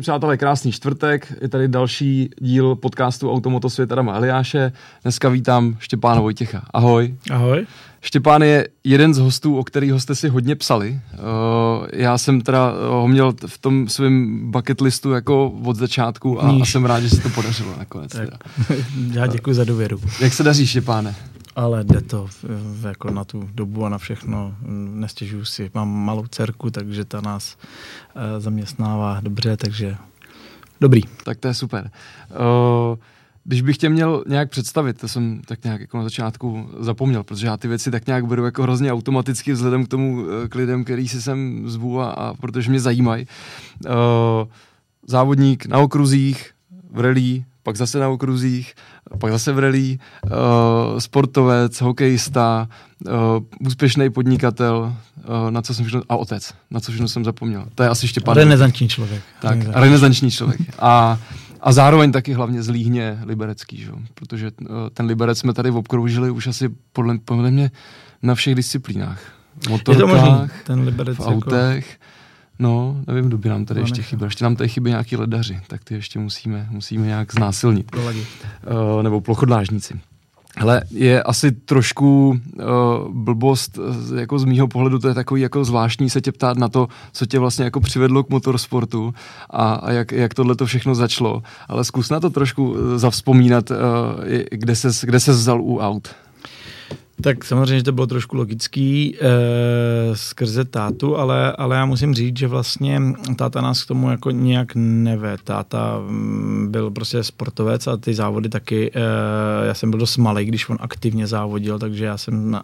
Všichni přátelé, krásný čtvrtek. Je tady další díl podcastu Automotosvět Adama Eliáše. Dneska vítám Štěpána Vojtěcha. Ahoj. Ahoj. Štěpán je jeden z hostů, o kterého jste si hodně psali. Uh, já jsem teda ho měl v tom svém bucket listu jako od začátku a, a jsem rád, že se to podařilo nakonec. Tak, já děkuji za důvěru. Jak se daří, Štěpáne? Ale jde to jako na tu dobu a na všechno. Nestěžuju si. Mám malou dcerku, takže ta nás uh, zaměstnává dobře, takže dobrý. Tak to je super. Uh, když bych tě měl nějak představit, to jsem tak nějak jako na začátku zapomněl, protože já ty věci tak nějak beru jako hrozně automaticky vzhledem k tomu, eh, k lidem, který si sem zvu a, a protože mě zajímají. Závodník na okruzích, v relí, pak zase na okruzích, pak zase v relí, uh, sportovec, hokejista, uh, úspěšný podnikatel, uh, na co jsem všechno, a otec, na co všechno jsem zapomněl. To je asi Štěpán. Renesanční člověk. Tak, renesanční, renesanční člověk. A a zároveň taky hlavně zlíhně liberecký, že? protože ten liberec jsme tady obkroužili už asi podle, podle mě na všech disciplínách. Motorkách, ten liberec v jako- autech. Jako... No, nevím, kdo by nám tady no, ještě chyběl. Ještě nám tady chybí nějaký ledaři, tak ty ještě musíme, musíme nějak znásilnit. Uh, nebo plochodlážníci. Hele, je asi trošku uh, blbost, uh, jako z mýho pohledu to je takový jako zvláštní se tě ptát na to, co tě vlastně jako přivedlo k motorsportu a, a jak, jak tohle to všechno začalo. Ale zkus na to trošku zavzpomínat, uh, kde ses, kde ses vzal u aut. Tak samozřejmě to bylo trošku logický e, skrze tátu, ale, ale já musím říct, že vlastně táta nás k tomu jako nějak neve. Táta mm, byl prostě sportovec a ty závody taky, e, já jsem byl dost malý, když on aktivně závodil, takže já jsem e,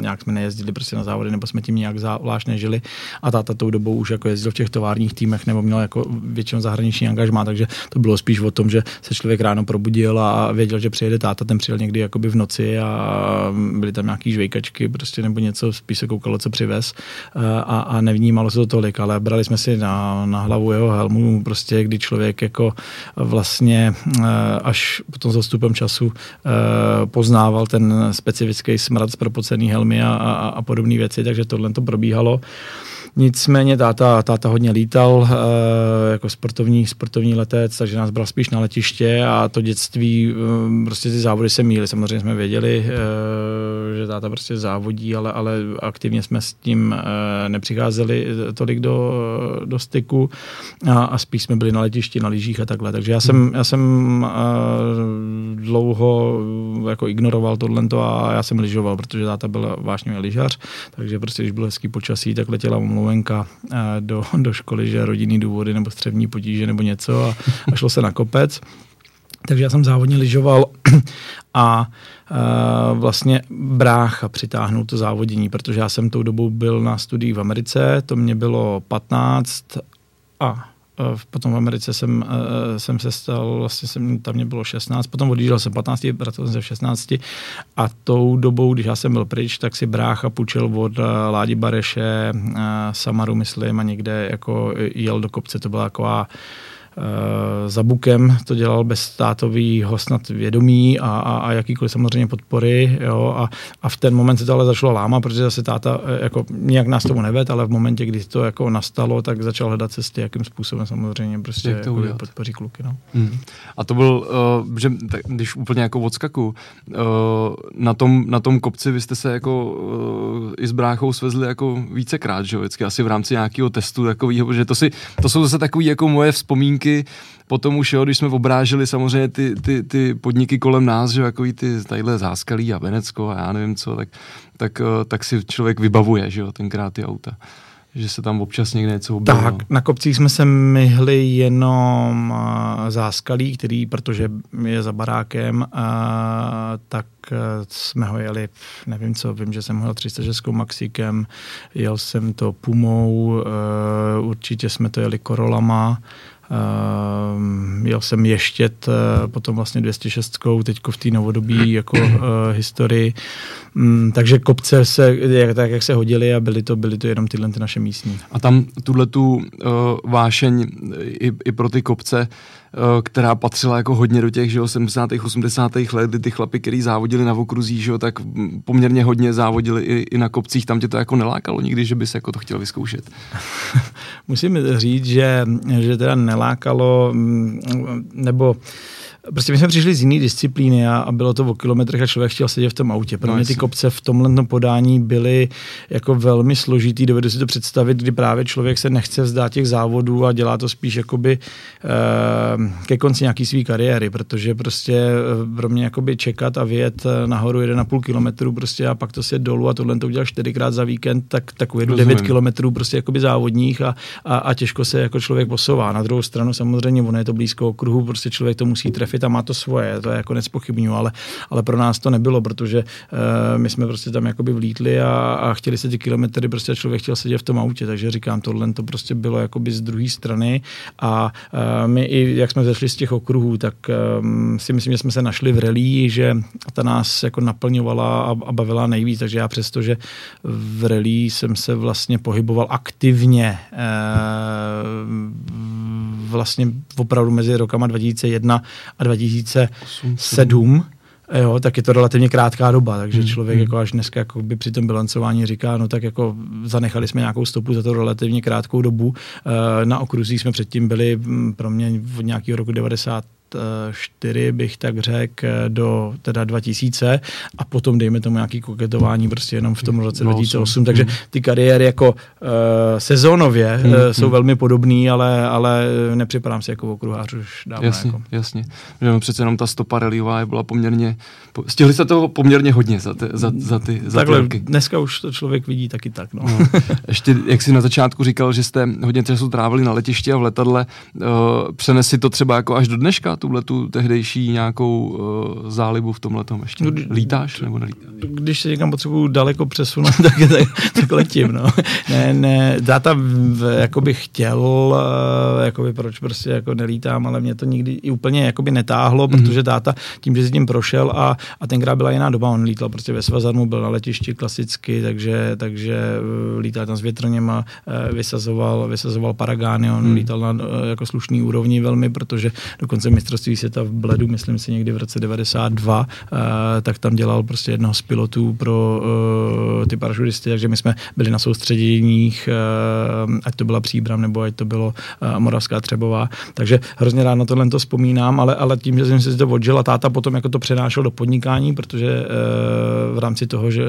nějak jsme nejezdili prostě na závody, nebo jsme tím nějak zvlášť nežili a táta tou dobou už jako jezdil v těch továrních týmech nebo měl jako většinou zahraniční angažmá, takže to bylo spíš o tom, že se člověk ráno probudil a věděl, že přijede táta, ten přijel někdy jakoby v noci a byly tam nějaký žvejkačky prostě nebo něco, spíš se koukalo, co přivez eh, a, a nevnímalo se to tolik, ale brali jsme si na, na hlavu jeho helmu, prostě kdy člověk jako vlastně eh, až potom s odstupem času eh, poznával ten specifický smrad z propocený helmy a, a, a podobné věci, takže tohle to probíhalo. Nicméně táta, táta hodně lítal e, jako sportovní, sportovní letec, takže nás bral spíš na letiště a to dětství, e, prostě ty závody se míly. Samozřejmě jsme věděli, e, že táta prostě závodí, ale, ale aktivně jsme s tím nepřicházeli tolik do, do styku a, a spíš jsme byli na letišti, na lyžích a takhle. Takže já jsem, hmm. já jsem dlouho jako ignoroval tohle a já jsem lyžoval, protože táta byl vážně lyžař, takže prostě když bylo hezký počasí, tak letěla omluvenka eh, do, do školy, že rodinný důvody nebo střevní potíže nebo něco a, a šlo se na kopec. Takže já jsem závodně lyžoval a uh, vlastně brácha přitáhnul to závodění, protože já jsem tou dobou byl na studii v Americe, to mě bylo 15 a potom v Americe jsem, eh, jsem se stal, vlastně jsem, tam mě bylo 16, potom odjížděl jsem 15, vracel jsem se v 16 a tou dobou, když já jsem byl pryč, tak si brácha půjčil od eh, Ládi Bareše, Samaru myslím a někde jako jel do kopce, to byla taková Eh, za bukem to dělal bez státového snad vědomí a, a, a jakýkoliv samozřejmě podpory. Jo, a, a, v ten moment se to ale začalo láma, protože zase táta eh, jako nějak nás tomu neved, ale v momentě, kdy to jako nastalo, tak začal hledat cesty, jakým způsobem samozřejmě prostě Jak to jako podpoří kluky. No. Hmm. A to byl, uh, že tak, když úplně jako odskaku, uh, na, tom, na tom kopci vy jste se jako uh, i s bráchou svezli jako vícekrát, že jo, vždycky asi v rámci nějakého testu takového, že to, si, to jsou zase takové jako moje vzpomínky, podniky, potom už jo, když jsme obráželi samozřejmě ty, ty, ty podniky kolem nás, že jako ty tadyhle Záskalí a Venecko a já nevím co, tak, tak, eh, tak si člověk vybavuje, že jo, tenkrát ty auta. Že se tam občas někde něco objevilo. Tak, na kopcích jsme se myhli jenom uh, záskalí, který, protože je za barákem, uh, tak uh, jsme ho jeli, nevím co, vím, že jsem ho jel 306 Maxikem, jel jsem to Pumou, určitě jsme to jeli Korolama, Uh, jel jsem ještět uh, potom vlastně 206, teďko v té novodobí jako uh, historii. Um, takže kopce se, jak, tak jak se hodili a byly to, byly to jenom tyhle ty naše místní. A tam tuhle tu uh, vášeň i, i pro ty kopce která patřila jako hodně do těch, že 70. 80. let, kdy ty chlapy, který závodili na okruzí, že tak poměrně hodně závodili i, i na kopcích, tam tě to jako nelákalo nikdy, že bys jako to chtěl vyzkoušet? Musím říct, že, že teda nelákalo, nebo Prostě my jsme přišli z jiné disciplíny a, a bylo to o kilometrech a člověk chtěl sedět v tom autě. Pro no, mě ty kopce v tomhle podání byly jako velmi složitý. Dovedu si to představit, kdy právě člověk se nechce vzdát těch závodů a dělá to spíš jakoby eh, ke konci nějaký své kariéry, protože prostě eh, pro mě jakoby čekat a vyjet eh, nahoru 1,5 kilometru prostě a pak to se dolů a tohle to udělal čtyřikrát za víkend, tak, tak ujedu 9 kilometrů prostě jakoby závodních a, a, a, těžko se jako člověk posouvá. Na druhou stranu samozřejmě ono je to blízko okruhu, prostě člověk to musí trefit trefit a má to svoje, to je jako nespochybnuju, ale, ale pro nás to nebylo, protože uh, my jsme prostě tam jakoby vlítli a, a chtěli se ty kilometry, prostě člověk chtěl sedět v tom autě, takže říkám, tohle to prostě bylo jakoby z druhé strany a uh, my i, jak jsme zešli z těch okruhů, tak um, si myslím, že jsme se našli v relí, že ta nás jako naplňovala a, a bavila nejvíc, takže já přesto, že v relí jsem se vlastně pohyboval aktivně uh, vlastně opravdu mezi rokama 2001 a 2007, jo, tak je to relativně krátká doba, takže hmm. člověk hmm. jako až dneska jako by při tom bilancování říká, no tak jako zanechali jsme nějakou stopu za to relativně krátkou dobu. Eh, na okruzích jsme předtím byli mm, pro mě od nějakého roku 90 4 bych tak řekl do teda 2000 a potom dejme tomu nějaký koketování prostě jenom v tom roce 2008, takže hmm. ty kariéry jako uh, sezónově uh, jsou hmm. velmi podobný, ale, ale nepřipadám si jako okruhář už dávno. Jasně, jako. jasně. Že přece jenom ta stopa reliová byla poměrně, stihli se toho poměrně hodně za, ty, za, za ty za Takhle, ty dneska už to člověk vidí taky tak. No. no. Ještě, jak jsi na začátku říkal, že jste hodně času trávili na letišti a v letadle, uh, přenesi to třeba jako až do dneška, tuhle tu tehdejší nějakou uh, zálibu v tomhle tom ještě? Lítáš nebo nelítáš? Když se někam potřebuju daleko přesunout, tak, tak, tak letím, no. Ne, ne, dáta jako bych chtěl, uh, jakoby proč prostě jako nelítám, ale mě to nikdy i úplně jakoby netáhlo, mm-hmm. protože táta tím, že si tím prošel a, a tenkrát byla jiná doba, on lítal prostě ve Svazarmu, byl na letišti klasicky, takže, takže uh, lítal tam s větrněma, uh, vysazoval, vysazoval Paragány, on mm. lítal na uh, jako slušný úrovni velmi, protože dokonce mistr mistrovství světa v Bledu, myslím si někdy v roce 92, uh, eh, tak tam dělal prostě jednoho z pilotů pro ty parašutisty, takže my jsme byli na soustředěních, ať to byla Příbram nebo ať to bylo Moravská Třebová. Takže hrozně rád na tohle to vzpomínám, ale, ale tím, že jsem si to odžil a táta potom jako to přenášel do podnikání, protože uh, v rámci toho, že,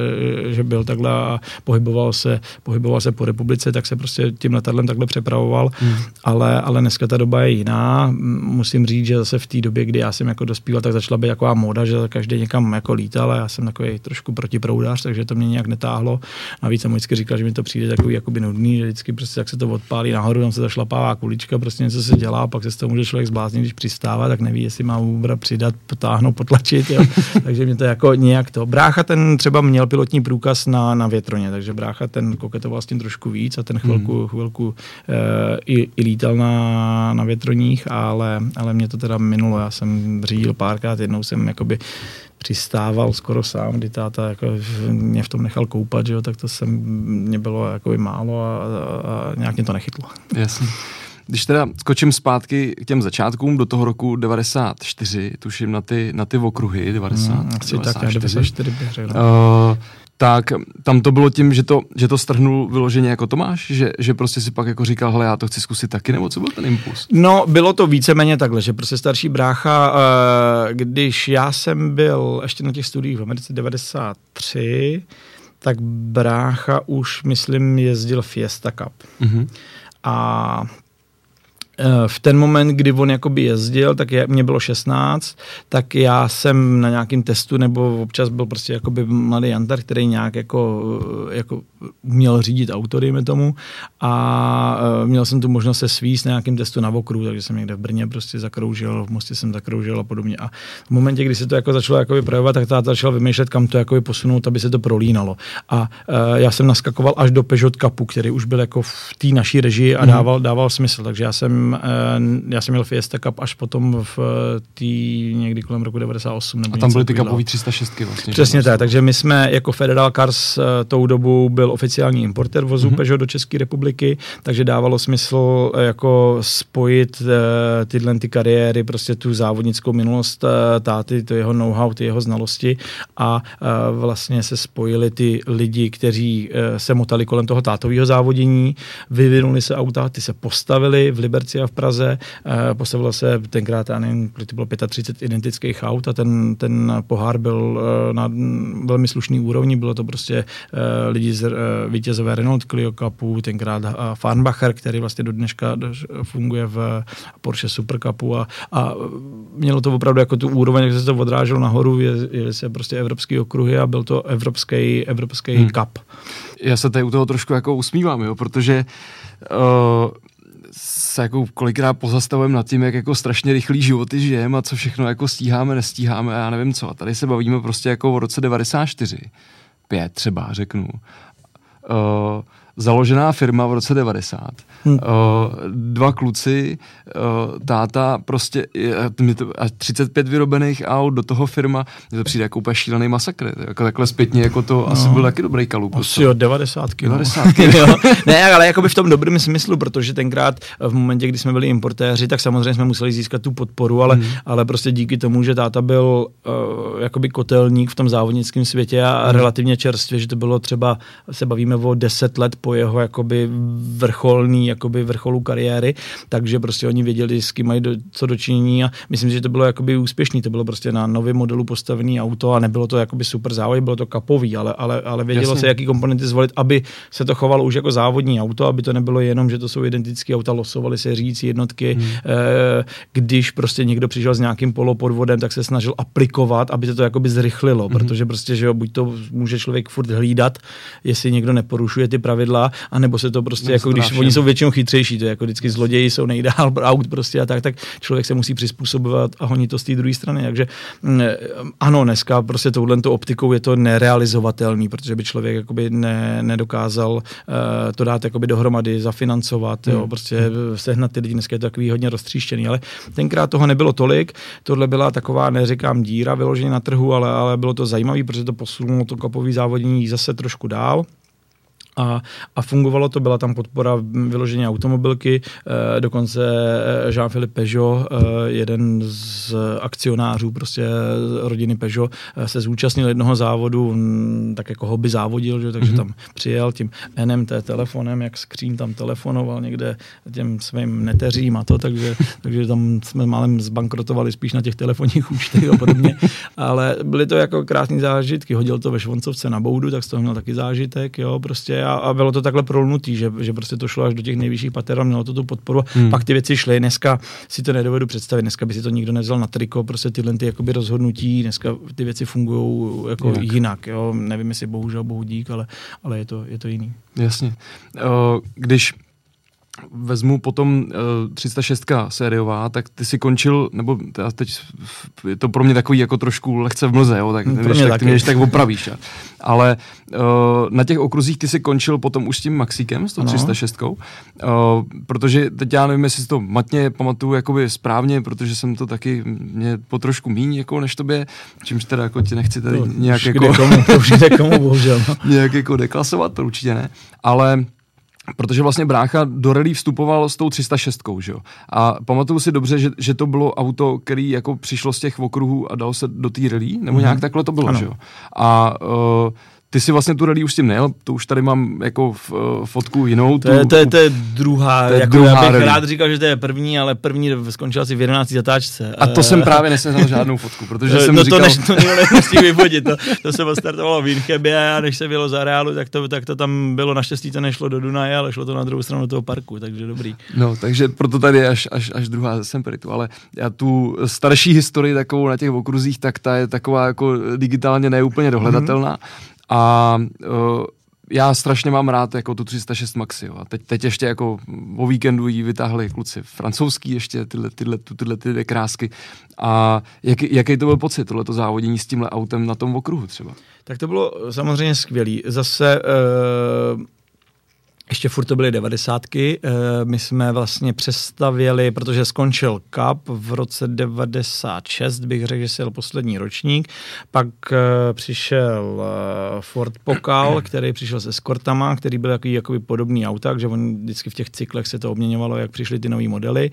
že byl takhle a pohyboval se, pohyboval se po republice, tak se prostě tím letadlem takhle přepravoval, hmm. ale, ale dneska ta doba je jiná. Musím říct, že zase v té době, kdy já jsem jako dospíval, tak začala být taková móda, že každý někam jako lítal a já jsem takový trošku protiproudář, takže to mě nějak netáhlo. Navíc jsem vždycky říkal, že mi to přijde takový jakoby nudný, že vždycky prostě jak se to odpálí nahoru, tam se zašlapává kulička, prostě něco se dělá, pak se z toho může člověk zbláznit, když přistává, tak neví, jestli má Ubra přidat, potáhnout, potlačit. Jo. takže mě to jako nějak to. Brácha ten třeba měl pilotní průkaz na, na větroně, takže brácha ten koketoval s tím trošku víc a ten chvilku, hmm. chvilku e, i, i lítal na, na větroních, ale, ale mě to teda minulo. Já jsem řídil párkrát, jednou jsem jakoby přistával skoro sám, kdy táta jako mě v tom nechal koupat, že jo, tak to jsem, mě bylo jakoby málo a, a, a nějak mě to nechytlo. Jasně. Když teda skočím zpátky k těm začátkům do toho roku 94, tuším na ty, na ty okruhy, 90, hmm, 94, tak, 94 bych řekl. Uh, tak tam to bylo tím, že to, že to strhnul vyloženě jako Tomáš, že, že prostě si pak jako říkal, hele, já to chci zkusit taky, nebo co byl ten impuls? No, bylo to víceméně takhle, že prostě starší brácha, eh, když já jsem byl ještě na těch studiích v Americe 93, tak brácha už, myslím, jezdil Fiesta Cup. Mm-hmm. A v ten moment, kdy on jakoby jezdil, tak je, mě bylo 16, tak já jsem na nějakém testu, nebo občas byl prostě jakoby mladý Jantar, který nějak jako, eh, jako měl řídit auto, dejme tomu, a uh, měl jsem tu možnost se svíst na nějakém testu na okru, takže jsem někde v Brně prostě zakroužil, v Mostě jsem zakroužil a podobně. A v momentě, kdy se to jako začalo jakoby projevovat, tak táta začal vymýšlet, kam to jakoby posunout, aby se to prolínalo. A já jsem naskakoval až do Peugeot Cupu, který už byl jako v té naší režii a mhm. dával, dával smysl. Takže já jsem jsem, já jsem měl Fiesta Cup až potom v tý někdy kolem roku 98. Nebo a tam byly ty kapový 306 vlastně. Přesně tak, takže my jsme jako Federal Cars tou dobu byl oficiální importer vozů mm-hmm. Peugeot do České republiky, takže dávalo smysl jako spojit tyhle ty kariéry, prostě tu závodnickou minulost táty, to jeho know-how, ty jeho znalosti a vlastně se spojili ty lidi, kteří se motali kolem toho tátového závodění, vyvinuli se auta, ty se postavili v Liberci a v Praze, eh, postavilo se tenkrát, já nevím, to bylo 35 identických aut a ten, ten pohár byl eh, na velmi slušný úrovni, bylo to prostě eh, lidi z vítězové Renault Clio Cupu, tenkrát Farnbacher, který vlastně do dneška funguje v Porsche Super Cupu a, a mělo to opravdu jako tu úroveň, jak se to odráželo nahoru, jeli se prostě evropský okruhy a byl to evropský, evropský hmm. cup já se tady u toho trošku jako usmívám, jo, protože uh, se jako kolikrát pozastavujeme nad tím, jak jako strašně rychlý životy žijeme a co všechno jako stíháme, nestíháme a já nevím co. A tady se bavíme prostě jako o roce 94, pět třeba řeknu. Uh, založená firma v roce 90. Hmm. Uh, dva kluci, uh, táta, prostě to, a 35 vyrobených aut, do toho firma, mně to přijde jako úplně šílený masakr. Jako takhle zpětně, jako to no. asi byl taky dobrý kalup. Asi jo, 90. 90. No. ne, ale jako by v tom dobrém smyslu, protože tenkrát v momentě, kdy jsme byli importéři, tak samozřejmě jsme museli získat tu podporu, ale, hmm. ale prostě díky tomu, že táta byl uh, jakoby kotelník v tom závodnickém světě a hmm. relativně čerstvě, že to bylo třeba, se bavíme o 10 let po jeho jakoby vrcholný, jakoby vrcholu kariéry, takže prostě oni věděli, s kým mají do, co dočinění a myslím, že to bylo jakoby úspěšný, to bylo prostě na novém modelu postavený auto a nebylo to jakoby super závod, bylo to kapový, ale, ale, ale vědělo Jasně. se, jaký komponenty zvolit, aby se to chovalo už jako závodní auto, aby to nebylo jenom, že to jsou identické auta, losovaly se řídící jednotky, hmm. e, když prostě někdo přišel s nějakým polopodvodem, tak se snažil aplikovat, aby se to jakoby zrychlilo, hmm. protože prostě, že jo, buď to může člověk furt hlídat, jestli někdo neporušuje ty pravidla, anebo se to prostě, jako když oni jsou většinou chytřejší, to je jako vždycky zloději jsou nejdál aut prostě a tak, tak člověk se musí přizpůsobovat a honit to z té druhé strany. Takže mm, ano, dneska prostě touhle optikou je to nerealizovatelný, protože by člověk jakoby ne, nedokázal uh, to dát jakoby dohromady, zafinancovat, hmm. jo, prostě sehnat ty lidi, dneska je to takový hodně roztříštěný, ale tenkrát toho nebylo tolik, tohle byla taková, neříkám díra vyloženě na trhu, ale, ale bylo to zajímavé, protože to posunulo to kapový závodění zase trošku dál. A, a fungovalo to, byla tam podpora vyloženě automobilky, e, dokonce eh, Jean-Philippe Peugeot, e, jeden z akcionářů prostě rodiny Peugeot, e, se zúčastnil jednoho závodu, m, tak jako hobby závodil, že, takže mm-hmm. tam přijel tím NMT telefonem, jak skřín tam telefonoval někde těm svým neteřím a to, takže, takže tam jsme málem zbankrotovali spíš na těch telefonních účtech a podobně, ale byly to jako krásné zážitky, hodil to ve Švoncovce na boudu, tak z toho měl taky zážitek, jo, prostě a, a bylo to takhle prolnutý, že, že prostě to šlo až do těch nejvyšších pater a mělo to tu podporu. Hmm. Pak ty věci šly, dneska si to nedovedu představit, dneska by si to nikdo nevzal na triko, prostě tyhle ty jakoby rozhodnutí, dneska ty věci fungují jako jinak. jinak jo. Nevím, jestli bohužel bohu dík, ale, ale je, to, je to jiný. Jasně. Když vezmu potom uh, 306 sériová, tak ty si končil, nebo teď je to pro mě takový jako trošku lehce v mlze, jo, tak, hmm, nevíš, tak ty mě tak opravíš. Ja. Ale uh, na těch okruzích ty si končil potom už s tím Maxíkem, s tou 306, uh, protože teď já nevím, jestli si to matně pamatuju jakoby správně, protože jsem to taky mě po trošku míň, jako než tobě, čímž teda jako ti nechci tady no, nějak jako... Komu, to už komu, bohužel. No. nějak jako deklasovat, to určitě ne, ale protože vlastně brácha do rally vstupoval s tou 306, že jo. A pamatuju si dobře, že, že to bylo auto, který jako přišlo z těch okruhů a dalo se do té rally, nebo mm-hmm. nějak takhle to bylo, ano. že jo. A uh, ty si vlastně tu rally už s tím nejel, to už tady mám jako v, uh, fotku jinou. To, tu, je, to, je, to je druhá, to je jako druhá já bych rally. rád říkal, že to je první, ale první skončila si v 11. zatáčce. A to jsem právě nesehnal žádnou fotku, protože no, jsem no říkal... to, než, to nikdo vyvodit, to, to se odstartovalo v Inchebě a než se bylo za reálu, tak to, tak to tam bylo, naštěstí to nešlo do Dunaje, ale šlo to na druhou stranu toho parku, takže dobrý. No, takže proto tady je až, až, až druhá ze Semperitu, ale já tu starší historii takovou na těch okruzích, tak ta je taková jako digitálně neúplně dohledatelná. Mm-hmm a uh, já strašně mám rád jako tu 306 Maxi. Jo. A teď, teď ještě jako o víkendu jí vytáhli kluci francouzský ještě tyhle, tyhle, tyhle, tyhle ty krásky. A jak, jaký to byl pocit, tohleto závodění s tímhle autem na tom okruhu třeba? Tak to bylo samozřejmě skvělý. Zase uh ještě furt to byly devadesátky. Eh, my jsme vlastně přestavěli, protože skončil Cup v roce 96, bych řekl, že se jel poslední ročník. Pak eh, přišel eh, Ford Pokal, který přišel se Escortama, který byl takový jakoby podobný auta, takže on vždycky v těch cyklech se to obměňovalo, jak přišly ty nové modely.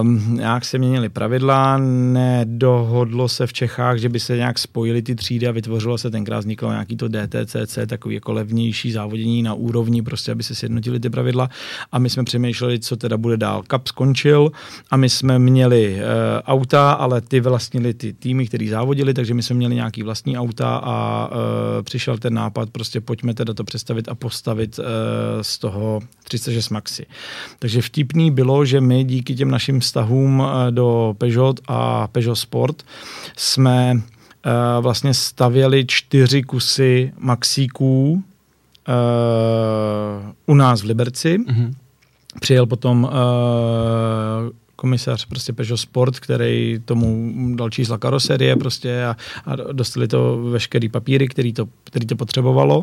Um, nějak se měnily pravidla, nedohodlo se v Čechách, že by se nějak spojily ty třídy a vytvořilo se tenkrát vzniklo nějaký to DTCC, takový jako levnější závodění na úrovni, prostě aby se sjednotily ty pravidla a my jsme přemýšleli, co teda bude dál. Cup skončil a my jsme měli uh, auta, ale ty vlastnili ty týmy, který závodili, takže my jsme měli nějaký vlastní auta a uh, přišel ten nápad, prostě pojďme teda to představit a postavit uh, z toho 36 Maxi. Takže vtipný bylo, že my díky těm našim vztahům eh, do Peugeot a Peugeot Sport jsme eh, vlastně stavěli čtyři kusy Maxíků eh, u nás v Liberci. Mm-hmm. Přijel potom komisař prostě Peugeot Sport, který tomu dal čísla karoserie prostě a, a dostali to veškerý papíry, který to, který to potřebovalo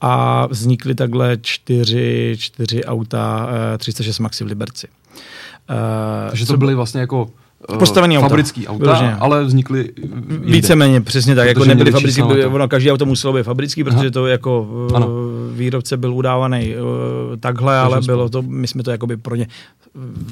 a vznikly takhle čtyři, čtyři auta 36 Maxi v Liberci. Uh, Takže to byly vlastně jako postavený auta. Fabrický auta, Vyloženě. ale vznikly Víceméně, přesně tak. Jako nebyly fabrický, ono, každý auto muselo být fabrický, protože Aha. to jako ano. výrobce byl udávaný uh, takhle, ale bylo to, my jsme to jakoby pro ně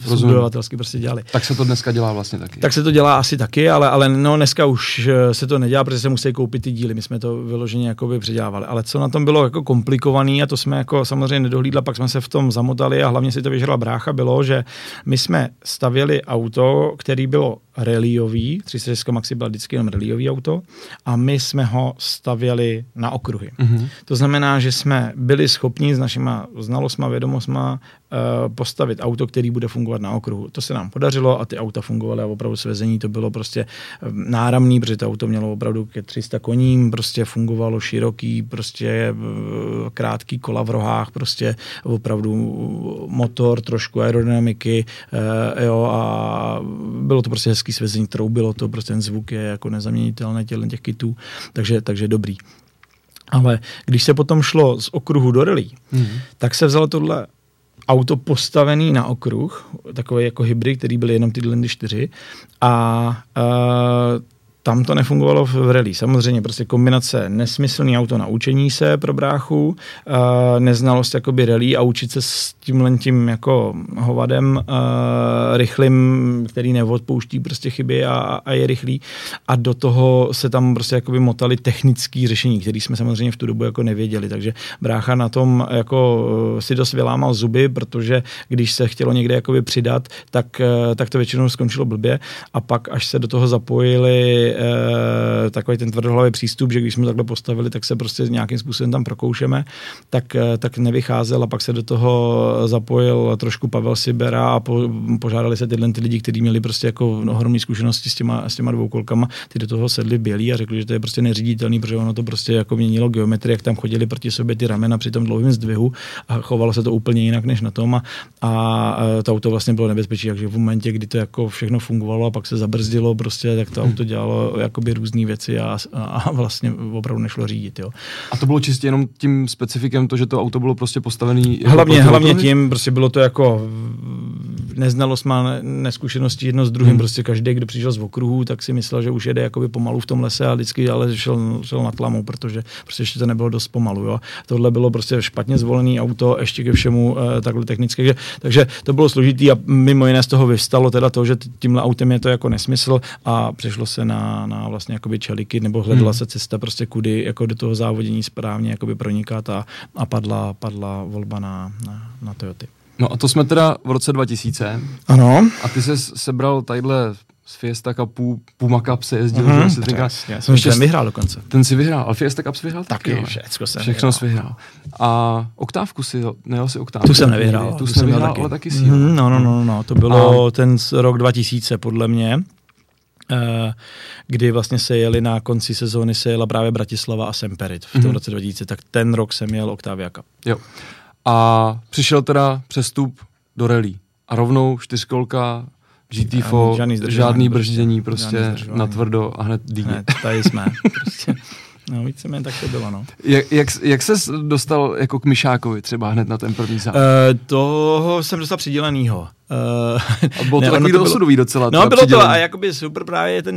sudodavatelsky prostě dělali. Tak se to dneska dělá vlastně taky. Tak se to dělá asi taky, ale, ale no dneska už eh, se to nedělá, protože se musí koupit ty díly. My jsme to vyloženě jakoby předělávali. Ale co na tom bylo jako komplikovaný a to jsme jako samozřejmě nedohlídla, pak jsme se v tom zamotali a hlavně si to vyžrala brácha, bylo, že my jsme stavěli auto, který bylo reliový, 306 Maxi byla vždycky jenom reliový auto a my jsme ho stavěli na okruhy. Mm-hmm. To znamená, že jsme byli schopni s našima znalostma, vědomostma uh, postavit auto, který bude fungovat na okruhu. To se nám podařilo a ty auta fungovaly a opravdu svezení to bylo prostě eh, náramný, protože to auto mělo opravdu ke 300 koním, prostě fungovalo široký, prostě uh, krátký kola v rohách, prostě opravdu motor, trošku aerodynamiky, uh, jo, a bylo to prostě hezký svezení, troubilo to, prostě ten zvuk je jako nezaměnitelný těch, těch kitů, takže, takže dobrý. Ale když se potom šlo z okruhu do rally, mm. tak se vzalo tohle auto postavený na okruh, takový jako hybrid, který byl jenom tyhle čtyři a uh, tam to nefungovalo v rally. Samozřejmě prostě kombinace nesmyslný auto na učení se pro bráchu, uh, neznalost jakoby rally a učit se s tímhle tím jako hovadem uh, rychlým, který neodpouští prostě chyby a, a je rychlý. A do toho se tam prostě jakoby motali technický řešení, který jsme samozřejmě v tu dobu jako nevěděli, takže brácha na tom jako uh, si dost vylámal zuby, protože když se chtělo někde jakoby přidat, tak, tak to většinou skončilo blbě. A pak až se do toho zapojili e, takový ten tvrdohlavý přístup, že když jsme takhle postavili, tak se prostě nějakým způsobem tam prokoušeme, tak, e, tak nevycházel a pak se do toho zapojil trošku Pavel Sibera a po, požádali se tyhle ty lidi, kteří měli prostě jako ohromné zkušenosti s těma, s těma dvou kolkama, ty do toho sedli bělí a řekli, že to je prostě neříditelný, protože ono to prostě jako měnilo geometrii, jak tam chodili proti sobě ty ramena při tom dlouhém zdvihu a chovalo se to úplně jinak než na tom a, a to auto vlastně bylo nebezpečí, takže v momentě, kdy to jako všechno fungovalo a pak se zabrzdilo prostě, tak to auto dělalo jakoby různé věci a, a vlastně opravdu nešlo řídit. Jo. A to bylo čistě jenom tím specifikem to, že to auto bylo prostě postavené? Jako hlavně, hlavně tím, prostě bylo to jako neznalost má neskušenosti jedno s druhým. Hmm. Prostě každý, kdo přišel z okruhu, tak si myslel, že už jede jakoby pomalu v tom lese a vždycky ale šel, šel na tlamu, protože prostě ještě to nebylo dost pomalu. Jo. Tohle bylo prostě špatně zvolený auto, ještě ke všemu eh, takhle technické. Takže, takže to bylo složitý a mimo jiné z toho vyvstalo teda to, že tímhle autem je to jako nesmysl a přešlo se na, na vlastně jakoby čeliky, nebo hledala hmm. se cesta prostě kudy jako do toho závodění správně jakoby pronikat a, a padla, padla volba na, na, na Toyoty. No a to jsme teda v roce 2000. Ano. A ty jsi sebral tadyhle z Fiesta Cupu, Puma Cup se jezdil, mm-hmm, že si říká, já jsem ten vyhrál dokonce. Ten si vyhrál, ale Fiesta Cup si vyhrál taky. taky všechno jsem Všechno jsi vyhrál. A oktávku si, nejel si oktávku. Tu jsem nevyhrál. Tu, tu jsem nevyhrál, taky. ale taky si. Mm, no, no, no, no, to bylo a... ten rok 2000 podle mě. Eh, kdy vlastně se jeli na konci sezóny, se jela právě Bratislava a Semperit v tom mm-hmm. roce 2000, tak ten rok jsem jel Octavia Cup. Jo. A přišel teda přestup do rally. A rovnou čtyřkolka, GT4, žádný, žádný brždění, prostě na tvrdo a hned díky. Hned, tady jsme. prostě. No, víceméně tak to bylo, no. Jak, jak, jak ses dostal jako k Myšákovi třeba hned na ten první závod? Uh, toho jsem dostal přidělenýho. Uh, a bylo to ne, takový to osudový docela. No bylo přidělený. to a jakoby super právě je ten,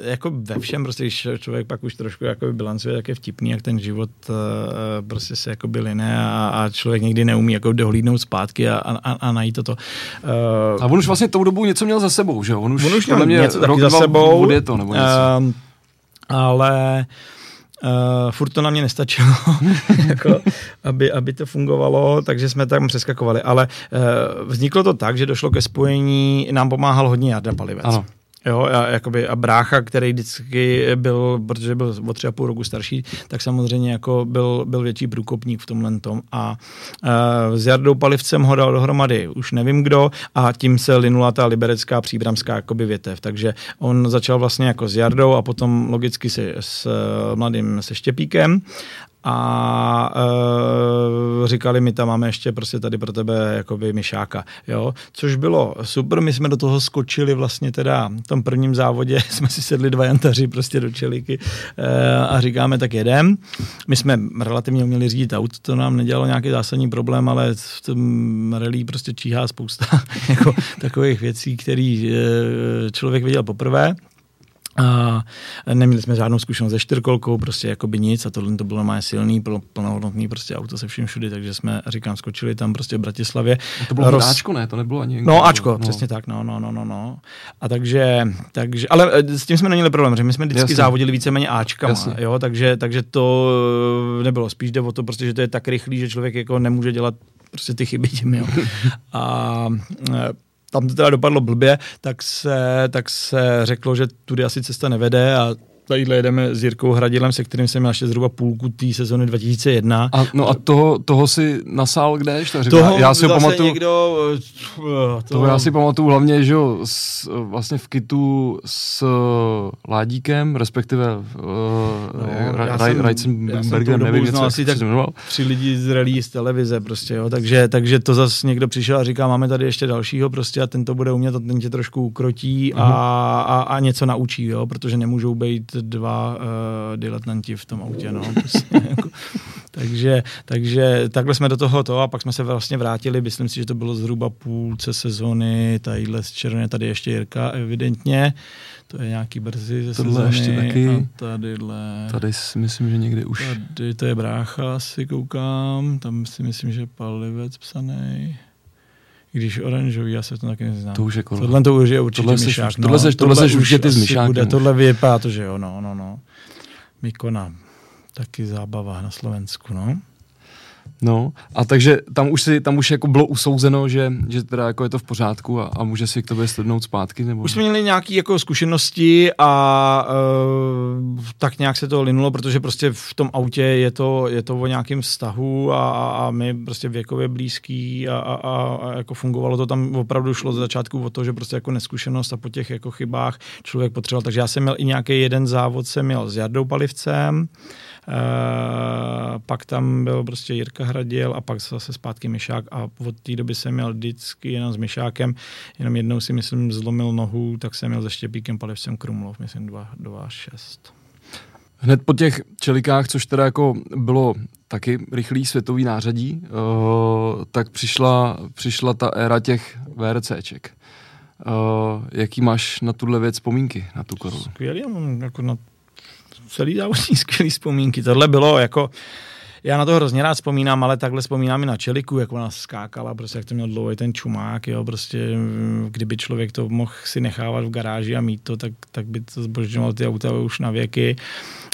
uh, jako ve všem prostě, když člověk pak už trošku jakoby bilancuje, jak je vtipný, jak ten život uh, prostě se jakoby line a, a člověk někdy neumí jako dohlídnout zpátky a, a, a najít toto. Uh, a on už vlastně tou dobu něco měl za sebou, že jo? On už, on už měl něco taky za sebou. to, nebo něco. Uh, ale Uh, furt to na mě nestačilo, jako, aby, aby to fungovalo, takže jsme tam přeskakovali. Ale uh, vzniklo to tak, že došlo ke spojení, nám pomáhal hodně Jarda Palivec. Ano. Jo, a, jakoby, a brácha, který vždycky byl, protože byl o tři a půl roku starší, tak samozřejmě jako byl, byl větší průkopník v tomhle tom. A e, s Jardou Palivcem ho dal dohromady už nevím kdo a tím se linula ta liberecká příbramská jakoby větev. Takže on začal vlastně jako s Jardou a potom logicky se, s mladým se Štěpíkem a e, říkali mi tam máme ještě prostě tady pro tebe jakoby myšáka, jo, což bylo super, my jsme do toho skočili vlastně teda v tom prvním závodě, jsme si sedli dva jantaři prostě do čeliky e, a říkáme tak jedem. My jsme relativně uměli řídit auto, to nám nedělalo nějaký zásadní problém, ale v tom rally prostě číhá spousta jako, takových věcí, které e, člověk viděl poprvé. A neměli jsme žádnou zkušenost se čtyřkolkou, prostě jako by nic a tohle to bylo normálně silný, bylo plnohodnotný prostě auto se vším všudy, takže jsme, říkám, skočili tam prostě v Bratislavě. A to bylo Roz... Ačko, ne? To nebylo ani... No, Ačko, no. přesně tak, no, no, no, no, no. A takže, takže, ale eh, s tím jsme neměli problém, že my jsme vždycky Jasně. závodili víceméně Ačkama, Jasně. jo, takže, takže to eh, nebylo, spíš jde o to, prostě, že to je tak rychlý, že člověk jako nemůže dělat prostě ty chyby tím, jo. A eh, tam to teda dopadlo blbě, tak se, tak se řeklo, že tudy asi cesta nevede a tadyhle jedeme s Jirkou Hradilem, se kterým jsem měl ještě zhruba půlku té sezony 2001. A, no a toho, toho si nasál kde ještě? Toho já si ho pamatuju, někdo, toho, toho, já si pamatuju hlavně, že s, vlastně v kitu s Ládíkem, respektive uh, no, Reitzenbergem, nevím, něco, asi tak tři lidi z relí z televize prostě, jo, takže, takže to zase někdo přišel a říká, máme tady ještě dalšího prostě a ten to bude umět a ten tě trošku ukrotí a, uh-huh. a, a, něco naučí, jo, protože nemůžou být dva uh, diletanti v tom autě, no. Takže, takže takhle jsme do toho to a pak jsme se vlastně vrátili, myslím si, že to bylo zhruba půlce sezony, tadyhle z Červené, tady ještě Jirka evidentně, to je nějaký brzy ze Tohle sezony. ještě taky. A tadyhle. Tady si myslím, že někdy už. Tady to je brácha, si koukám, tam si myslím, že palivec psaný. Když oranžový, já se to taky neznám. To už je kolo. Tohle to už je určitě tohle myšák. Seš, no. tohle, seš, tohle, tohle seš už je ty s myšákem. Bude, tohle vypadá to, že jo, no, no, no. Mikona, taky zábava na Slovensku, no. No, a takže tam už, si, tam už jako bylo usouzeno, že, že teda jako je to v pořádku a, a může si k tobě slednout zpátky? Nebo... Už jsme měli nějaké jako zkušenosti a uh, tak nějak se to linulo, protože prostě v tom autě je to, je to o nějakém vztahu a, a my prostě věkově blízký a, a, a, a jako fungovalo to tam opravdu šlo z začátku o to, že prostě jako neskušenost a po těch jako chybách člověk potřeboval. Takže já jsem měl i nějaký jeden závod, jsem měl s Jardou Palivcem, pak tam byl prostě Jirka Hradil a pak zase zpátky Myšák a od té doby jsem měl vždycky jenom s Myšákem, jenom jednou si myslím zlomil nohu, tak jsem měl se Štěpíkem Palivcem Krumlov, myslím 2-6. Hned po těch čelikách, což teda jako bylo taky rychlý světový nářadí, uh, tak přišla, přišla ta éra těch VRCček. Uh, jaký máš na tuhle věc vzpomínky, na tu korunu? Skvělý, já mám jako na celý závodní skvělý vzpomínky. Tohle bylo jako, já na to hrozně rád vzpomínám, ale takhle vzpomínám i na Čeliku, jak ona skákala, prostě jak to měl dlouhý ten čumák, jo, prostě kdyby člověk to mohl si nechávat v garáži a mít to, tak, tak by to zbožňoval ty auta už na věky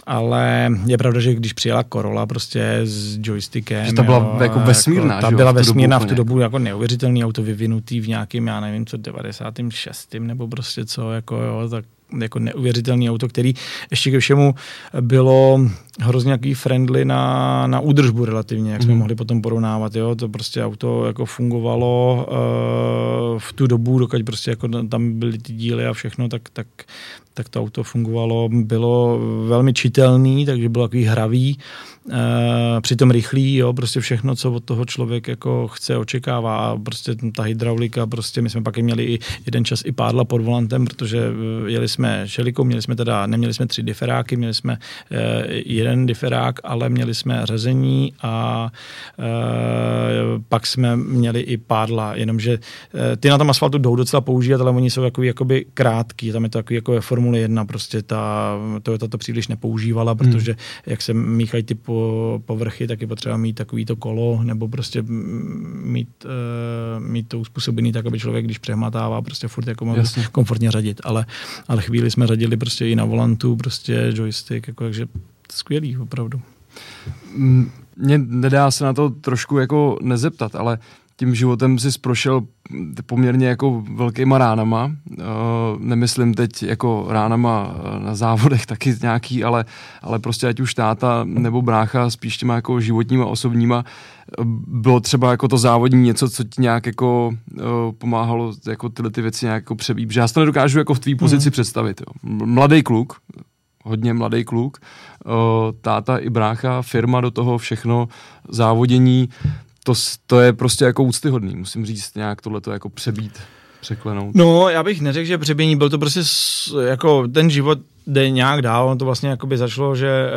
ale je pravda, že když přijela Corolla prostě s joystickem. Že ta byla jo, jako vesmírná, jako, Ta byla vesmírná v tu dobu jako neuvěřitelný auto vyvinutý v nějakým, já nevím, co 96. nebo prostě co, jako jo, tak jako neuvěřitelný auto, který ještě ke všemu bylo hrozně nějaký friendly na, na údržbu relativně, jak jsme mm. mohli potom porovnávat, jo, to prostě auto jako fungovalo uh, v tu dobu, dokud prostě jako tam byly ty díly a všechno, tak, tak, tak to auto fungovalo, bylo velmi čitelný, takže bylo takový hravý, e, přitom rychlý, jo, prostě všechno, co od toho člověk jako chce, očekává. A prostě ta hydraulika, prostě my jsme pak měli i jeden čas i pádla pod volantem, protože eh, jeli jsme šelikou, měli jsme teda, neměli jsme tři diferáky, měli jsme e, jeden diferák, ale měli jsme řezení a e, pak jsme měli i pádla, jenomže e, ty na tom asfaltu jdou docela používat, ale oni jsou takový jakoby krátký, tam je to takový jako Formule 1, prostě ta Toyota to příliš nepoužívala, protože hmm. jak se míchají ty po, povrchy, tak je potřeba mít takový to kolo, nebo prostě mít, uh, mít to uspůsobený tak, aby člověk, když přehmatává, prostě furt jako mohl komfortně řadit. Ale, ale chvíli jsme řadili prostě i na volantu, prostě joystick, jako, takže skvělý, opravdu. Mně nedá se na to trošku jako nezeptat, ale tím životem si prošel poměrně jako velkýma ránama. Uh, nemyslím teď jako ránama eh, na závodech taky nějaký, ale, ale prostě ať už táta nebo brácha spíš těma jako životníma, osobníma, eh, bylo třeba jako to závodní něco, co ti nějak jako pomáhalo jako tyhle ty věci nějak jako přebít. Já si to nedokážu jako v tvý pozici mm. představit. Jo. Mladý kluk, hodně mladý kluk, táta i brácha, firma do toho všechno, závodění, to, to je prostě jako úctyhodný, musím říct, nějak tohle to jako přebít, překlenout. No, já bych neřekl, že přebění, byl to prostě jako ten život jde nějak dál. On to vlastně jakoby začalo, že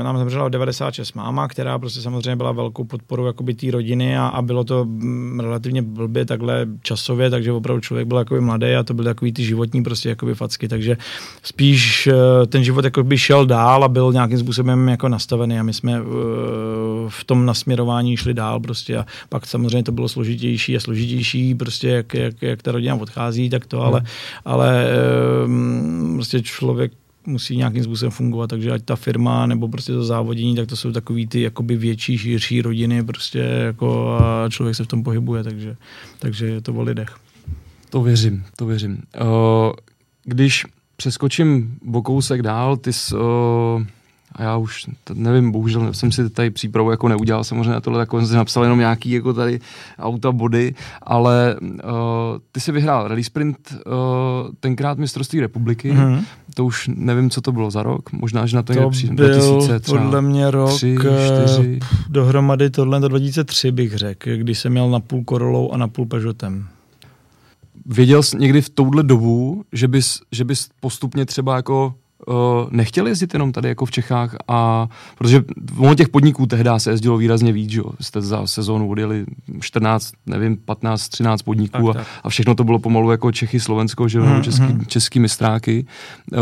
e, nám zemřela 96 máma, která prostě samozřejmě byla velkou podporou jakoby té rodiny a, a, bylo to m, mm, relativně blbě takhle časově, takže opravdu člověk byl jakoby mladý a to byly takový ty životní prostě jakoby facky, takže spíš e, ten život jakoby šel dál a byl nějakým způsobem jako nastavený a my jsme e, v tom nasměrování šli dál prostě a pak samozřejmě to bylo složitější a složitější prostě jak, jak, jak ta rodina odchází, tak to, ale, hmm. ale e, prostě člověk musí nějakým způsobem fungovat, takže ať ta firma nebo prostě to závodění, tak to jsou takový ty jakoby větší, širší rodiny prostě jako a člověk se v tom pohybuje, takže, takže je to o lidech. To věřím, to věřím. Uh, když přeskočím bokousek dál, ty jsi, uh a já už nevím, bohužel jsem si tady přípravu jako neudělal, samozřejmě na tohle jako jsem napsal jenom nějaký jako tady auta body, ale uh, ty si vyhrál rally sprint uh, tenkrát mistrovství republiky, mm-hmm. to už nevím, co to bylo za rok, možná, že na to, to přijde, 2000 třeba podle mě rok 3, 4. Eh, dohromady tohle do 2003 bych řekl, když jsem měl na půl Korolou a na půl Peugeotem. Věděl jsi někdy v touhle dobu, že bys, že bys postupně třeba jako nechtěl jezdit jenom tady jako v Čechách a protože v těch podniků tehdy se jezdilo výrazně víc, že jste za sezónu odjeli 14, nevím, 15, 13 podniků tak, a, tak. a všechno to bylo pomalu jako Čechy, Slovensko, že hmm, český, hmm. český mistráky. Uh,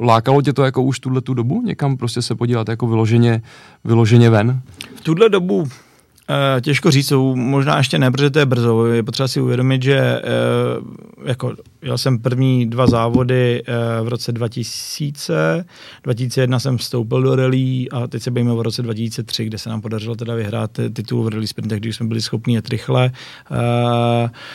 lákalo tě to jako už tuhle tu dobu někam prostě se podívat jako vyloženě, vyloženě ven? V tuhle dobu Uh, těžko říct, možná ještě ne, protože to je brzo. Je potřeba si uvědomit, že jako Jel jsem první dva závody uh, v roce 2000, 2001 jsem vstoupil do rally a teď se bavíme o roce 2003, kde se nám podařilo teda vyhrát titul v rally sprintech, když jsme byli schopni jet rychle. Uh,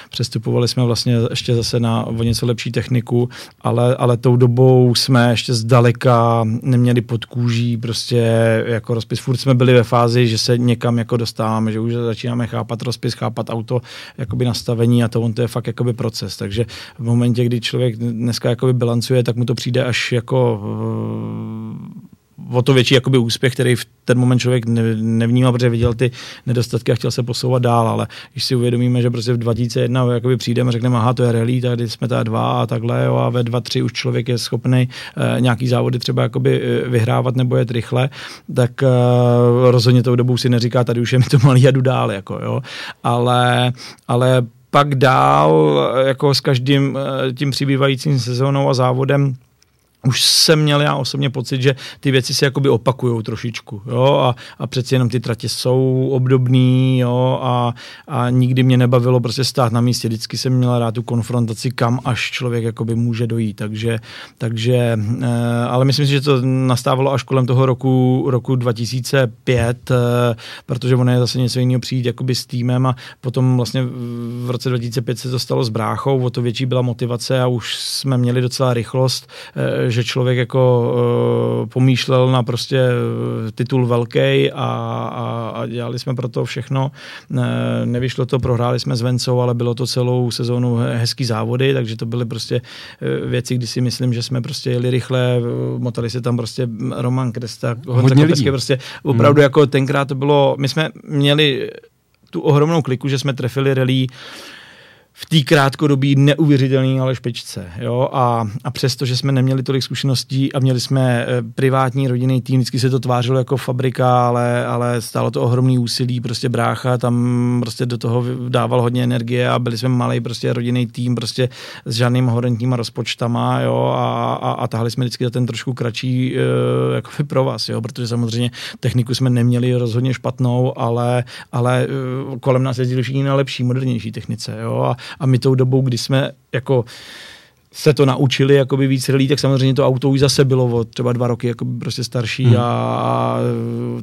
přestupovali jsme vlastně ještě zase na o něco lepší techniku, ale, ale tou dobou jsme ještě zdaleka neměli pod kůží prostě jako rozpis. Furt jsme byli ve fázi, že se někam jako dostáváme, že už začínáme chápat rozpis, chápat auto, jakoby nastavení a to on to je fakt jakoby proces. Takže v momentě, kdy člověk dneska jakoby bilancuje, tak mu to přijde až jako uh, o to větší jakoby úspěch, který v ten moment člověk ne, nevnímal, protože viděl ty nedostatky a chtěl se posouvat dál, ale když si uvědomíme, že prostě v 2001 jakoby přijdeme a řekneme, aha, to je rally, tady jsme tady dva a takhle, jo, a ve 2-3 už člověk je schopný uh, nějaký závody třeba jakoby uh, vyhrávat nebo jet rychle, tak uh, rozhodně tou dobou si neříká, tady už je mi to malý, jdu dál, jako, jo. Ale, ale pak dál, jako s každým eh, tím přibývajícím sezónou a závodem, už jsem měl já osobně pocit, že ty věci se jakoby opakujou trošičku, jo, a, a přeci jenom ty tratě jsou obdobný, jo, a, a nikdy mě nebavilo prostě stát na místě, vždycky jsem měl rád tu konfrontaci, kam až člověk jakoby může dojít, takže, takže e, ale myslím si, že to nastávalo až kolem toho roku, roku 2005, e, eh, protože ono je zase něco jiného přijít jakoby s týmem a potom vlastně v roce 2005 se to stalo s bráchou, o to větší byla motivace a už jsme měli docela rychlost, e, že člověk jako pomýšlel na prostě titul velký a, a, a dělali jsme pro to všechno. Nevyšlo to, prohráli jsme s Vencou, ale bylo to celou sezónu hezký závody, takže to byly prostě věci, kdy si myslím, že jsme prostě jeli rychle, motali se tam prostě Roman Kresta, Hodně lidí. prostě opravdu hmm. jako tenkrát to bylo, my jsme měli tu ohromnou kliku, že jsme trefili rally v té krátkodobí neuvěřitelné ale špičce. Jo? A, a přesto, že jsme neměli tolik zkušeností a měli jsme e, privátní rodinný tým, vždycky se to tvářilo jako fabrika, ale, ale stálo to ohromný úsilí, prostě brácha tam prostě do toho dával hodně energie a byli jsme malý prostě rodinný tým prostě s žádným horentníma rozpočtama jo? A, a, a tahli jsme vždycky za ten trošku kratší e, jako pro vás, jo? protože samozřejmě techniku jsme neměli rozhodně špatnou, ale, ale e, kolem nás jezdili všichni na lepší, modernější technice. Jo? A, a my tou dobou, kdy jsme jako se to naučili jakoby víc relí, tak samozřejmě to auto už zase bylo o třeba dva roky jako prostě starší hmm. a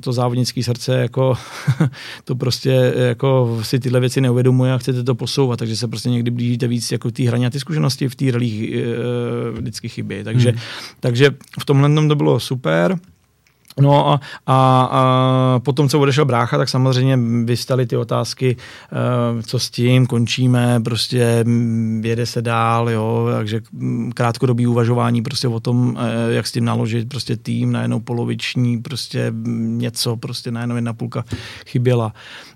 to závodnické srdce jako to prostě jako si tyhle věci neuvědomuje a chcete to posouvat, takže se prostě někdy blížíte víc jako té hraně a ty zkušenosti v té relích e, vždycky chybí. Takže, hmm. takže v tomhle to bylo super. No a, a, a potom, co odešel brácha, tak samozřejmě vystaly ty otázky, uh, co s tím, končíme, prostě jede se dál, jo, takže krátkodobý uvažování prostě o tom, uh, jak s tím naložit, prostě tým, najednou poloviční, prostě něco, prostě najednou jedna půlka chyběla,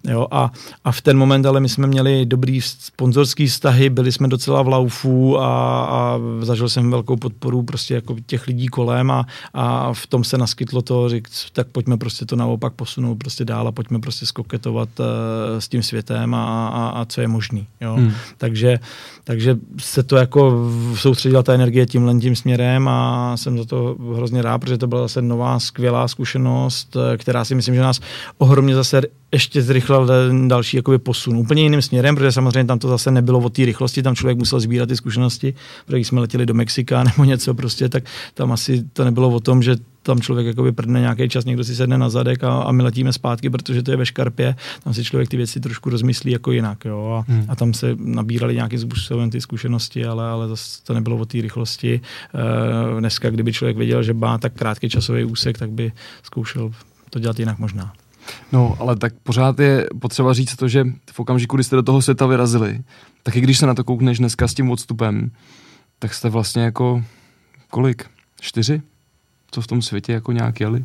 jo, a, a v ten moment ale my jsme měli dobrý sponzorský vztahy, byli jsme docela v laufu a, a zažil jsem velkou podporu prostě jako těch lidí kolem a, a v tom se naskytlo to, říct, tak pojďme prostě to naopak posunout prostě dál a pojďme prostě skoketovat uh, s tím světem a, a, a co je možný. Jo? Hmm. Takže, takže se to jako soustředila ta energie tímhle tím směrem a jsem za to hrozně rád, protože to byla zase nová skvělá zkušenost, eh, která si myslím, že nás ohromně zase ještě zrychlil další jakoby posun. Úplně jiným směrem, protože samozřejmě tam to zase nebylo o té rychlosti, tam člověk musel sbírat ty zkušenosti, protože když jsme letěli do Mexika nebo něco prostě, tak tam asi to nebylo o tom, že tam člověk jakoby prdne nějaký čas, někdo si sedne na zadek a, a my letíme zpátky, protože to je ve škarpě, tam si člověk ty věci trošku rozmyslí jako jinak, jo, a, hmm. a tam se nabírali nějaký způsobem ty zkušenosti, ale, ale zase to nebylo o té rychlosti. E, dneska, kdyby člověk věděl, že má tak krátký časový úsek, tak by zkoušel to dělat jinak možná. No, ale tak pořád je potřeba říct to, že v okamžiku, kdy jste do toho světa vyrazili, tak i když se na to koukneš dneska s tím odstupem, tak jste vlastně jako kolik? Čtyři? Co v tom světě jako nějak jeli?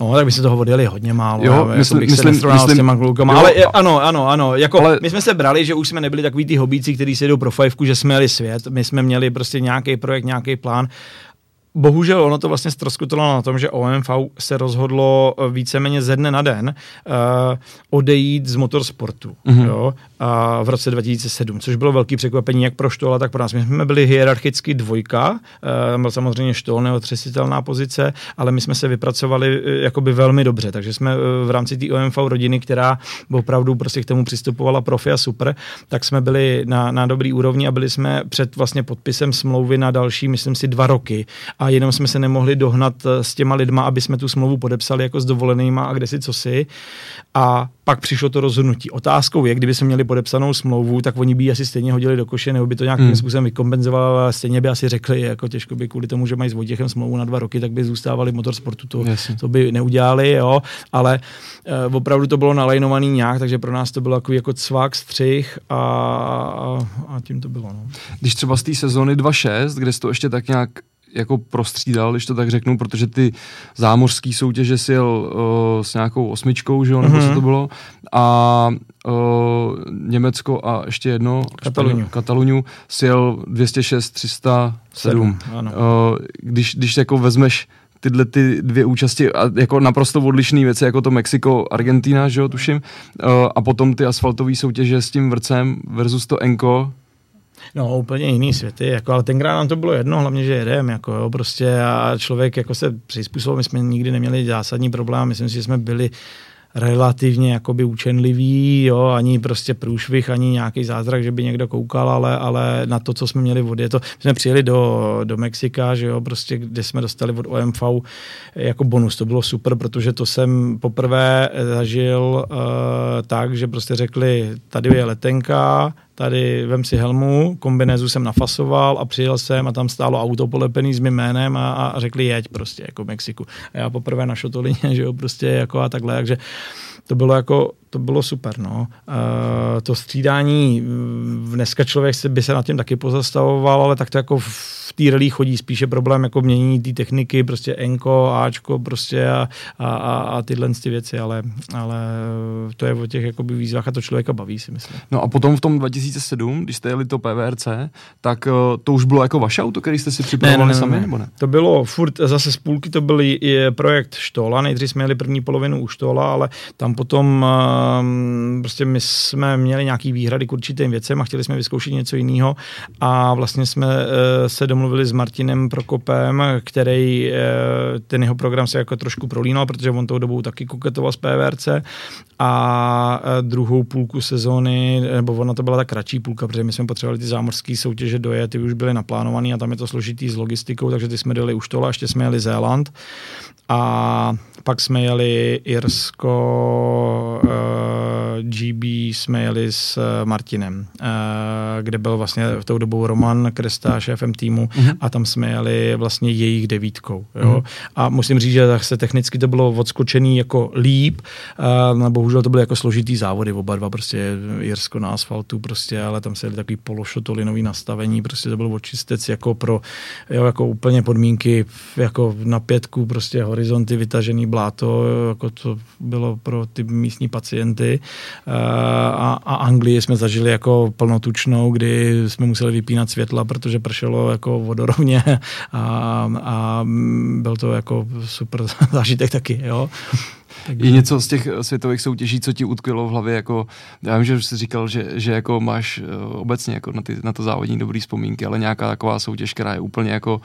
No, tak by se toho odjeli hodně málo. Jo, já, myslím, jako myslím, myslím, s těma klukama. Jo, ale je, ano, ano, ano. Jako, ale, my jsme se brali, že už jsme nebyli takový ty hobíci, kteří se jdou pro fajfku, že jsme jeli svět. My jsme měli prostě nějaký projekt, nějaký plán bohužel ono to vlastně ztroskutalo na tom, že OMV se rozhodlo eh, víceméně ze dne na den uh, odejít z motorsportu mm-hmm. jo, uh, v roce 2007, což bylo velký překvapení jak pro Štola, tak pro nás. My jsme byli hierarchicky dvojka, uh, byl samozřejmě Štol neotřesitelná pozice, ale my jsme se vypracovali uh, jakoby velmi dobře, takže jsme uh, v rámci té OMV rodiny, která opravdu prostě k tomu přistupovala profi a super, tak jsme byli na, na dobrý úrovni a byli jsme před vlastně podpisem smlouvy na další, myslím si, dva roky a jenom jsme se nemohli dohnat eh, s těma lidma, aby jsme tu smlouvu podepsali jako s dovolenýma a kde si co si. A pak přišlo to rozhodnutí. Otázkou je, kdyby jsme měli podepsanou smlouvu, tak oni by ji asi stejně hodili do koše, nebo by to nějakým hmm. způsobem vykompenzovali, ale stejně by asi řekli, jako těžko by kvůli tomu, že mají s Vojtěchem smlouvu na dva roky, tak by zůstávali motorsportu. To, to by neudělali, jo. Ale uh, opravdu to bylo nalajnovaný nějak, takže pro nás to bylo jako, jako cvák, střih a, a, a tím to bylo. No. Když třeba z té sezóny 2.6, kde jsi to ještě tak nějak jako prostřídal, když to tak řeknu, protože ty zámořský soutěže si jel uh, s nějakou osmičkou, že jo, nebo mm-hmm. co mhm. to bylo, a uh, Německo a ještě jedno, Kataluňu, Kataluňu si jel 206, 307. Uh, když, když jako vezmeš tyhle ty dvě účasti a jako naprosto odlišné věci, jako to Mexiko, Argentina, že jo, tuším, uh, a potom ty asfaltové soutěže s tím vrcem versus to Enko, No, úplně jiný světy, jako, ale tenkrát nám to bylo jedno, hlavně, že jedem, jako, jo, prostě a člověk jako se přizpůsobil, my jsme nikdy neměli zásadní problém, myslím si, že jsme byli relativně jakoby učenlivý, jo, ani prostě průšvih, ani nějaký zázrak, že by někdo koukal, ale, ale na to, co jsme měli vody. To, my jsme přijeli do, do Mexika, že jo, prostě, kde jsme dostali od OMV jako bonus. To bylo super, protože to jsem poprvé zažil uh, tak, že prostě řekli, tady je letenka, tady vem si helmu, kombinézu jsem nafasoval a přijel jsem a tam stálo auto polepený s mým jménem a, a řekli jeď prostě jako Mexiku. A já poprvé na šotolině, že jo, prostě jako a takhle, takže to bylo jako to bylo super. No. Uh, to střídání, dneska člověk se, by se nad tím taky pozastavoval, ale tak to jako v té rally chodí spíše problém jako mění té techniky, prostě Enko, Ačko prostě a, a, a, a tyhle ty věci, ale, ale to je o těch jakoby výzvách a to člověka baví, si myslím. No a potom v tom 2007, když jste jeli to PVRC, tak uh, to už bylo jako vaše auto, který jste si připravovali ne, ne, ne, sami, nebo ne? To bylo furt, zase z půlky to byl projekt Štola, nejdřív jsme jeli první polovinu u Štola, ale tam potom um, prostě my jsme měli nějaký výhrady k určitým věcem a chtěli jsme vyzkoušet něco jiného a vlastně jsme uh, se domluvili s Martinem Prokopem, který uh, ten jeho program se jako trošku prolínal, protože on tou dobou taky koketoval s PVRC a uh, druhou půlku sezóny, nebo ona to byla ta kratší půlka, protože my jsme potřebovali ty zámořské soutěže dojet, ty už byly naplánované a tam je to složitý s logistikou, takže ty jsme dali už tohle, ještě jsme jeli Zéland. A pak jsme jeli Irsko, uh, GB jsme jeli s uh, Martinem, uh, kde byl vlastně v tou dobou Roman Kresta šéfem týmu uh-huh. a tam jsme jeli vlastně jejich devítkou. Jo? Uh-huh. A musím říct, že se technicky to bylo odskočený jako líp, uh, bohužel to byly jako složitý závody, oba dva prostě Irsko na asfaltu prostě, ale tam se jeli takový pološotolinový nastavení, prostě to byl očistec jako pro jo, jako úplně podmínky jako na pětku prostě horizonty vytažený bláto, jako to bylo pro ty místní pacienty. Eh, a, a Anglii jsme zažili jako plnotučnou, kdy jsme museli vypínat světla, protože pršelo jako vodorovně a, a byl to jako super zážitek taky, jo. Je něco z těch světových soutěží, co ti utkvělo v hlavě, jako, já vím, že jsi říkal, že, že jako máš eh, obecně jako na, ty, na to závodní dobrý vzpomínky, ale nějaká taková soutěž, která je úplně jako,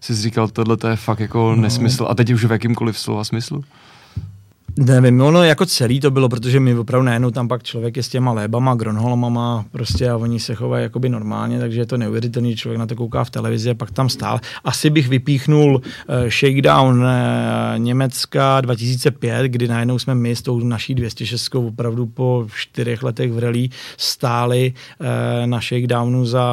jsi říkal, tohle to je fakt jako no. nesmysl a teď už v jakýmkoliv slova smyslu? Nevím, ono jako celý to bylo, protože my opravdu najednou tam pak člověk je s těma lébama, gronholmama prostě a oni se chovají jakoby normálně, takže je to neuvěřitelný, člověk na to kouká v televizi a pak tam stál. Asi bych vypíchnul uh, Shakedown uh, Německa 2005, kdy najednou jsme my s tou naší 206 opravdu po čtyřech letech v rally stáli uh, na Shakedownu za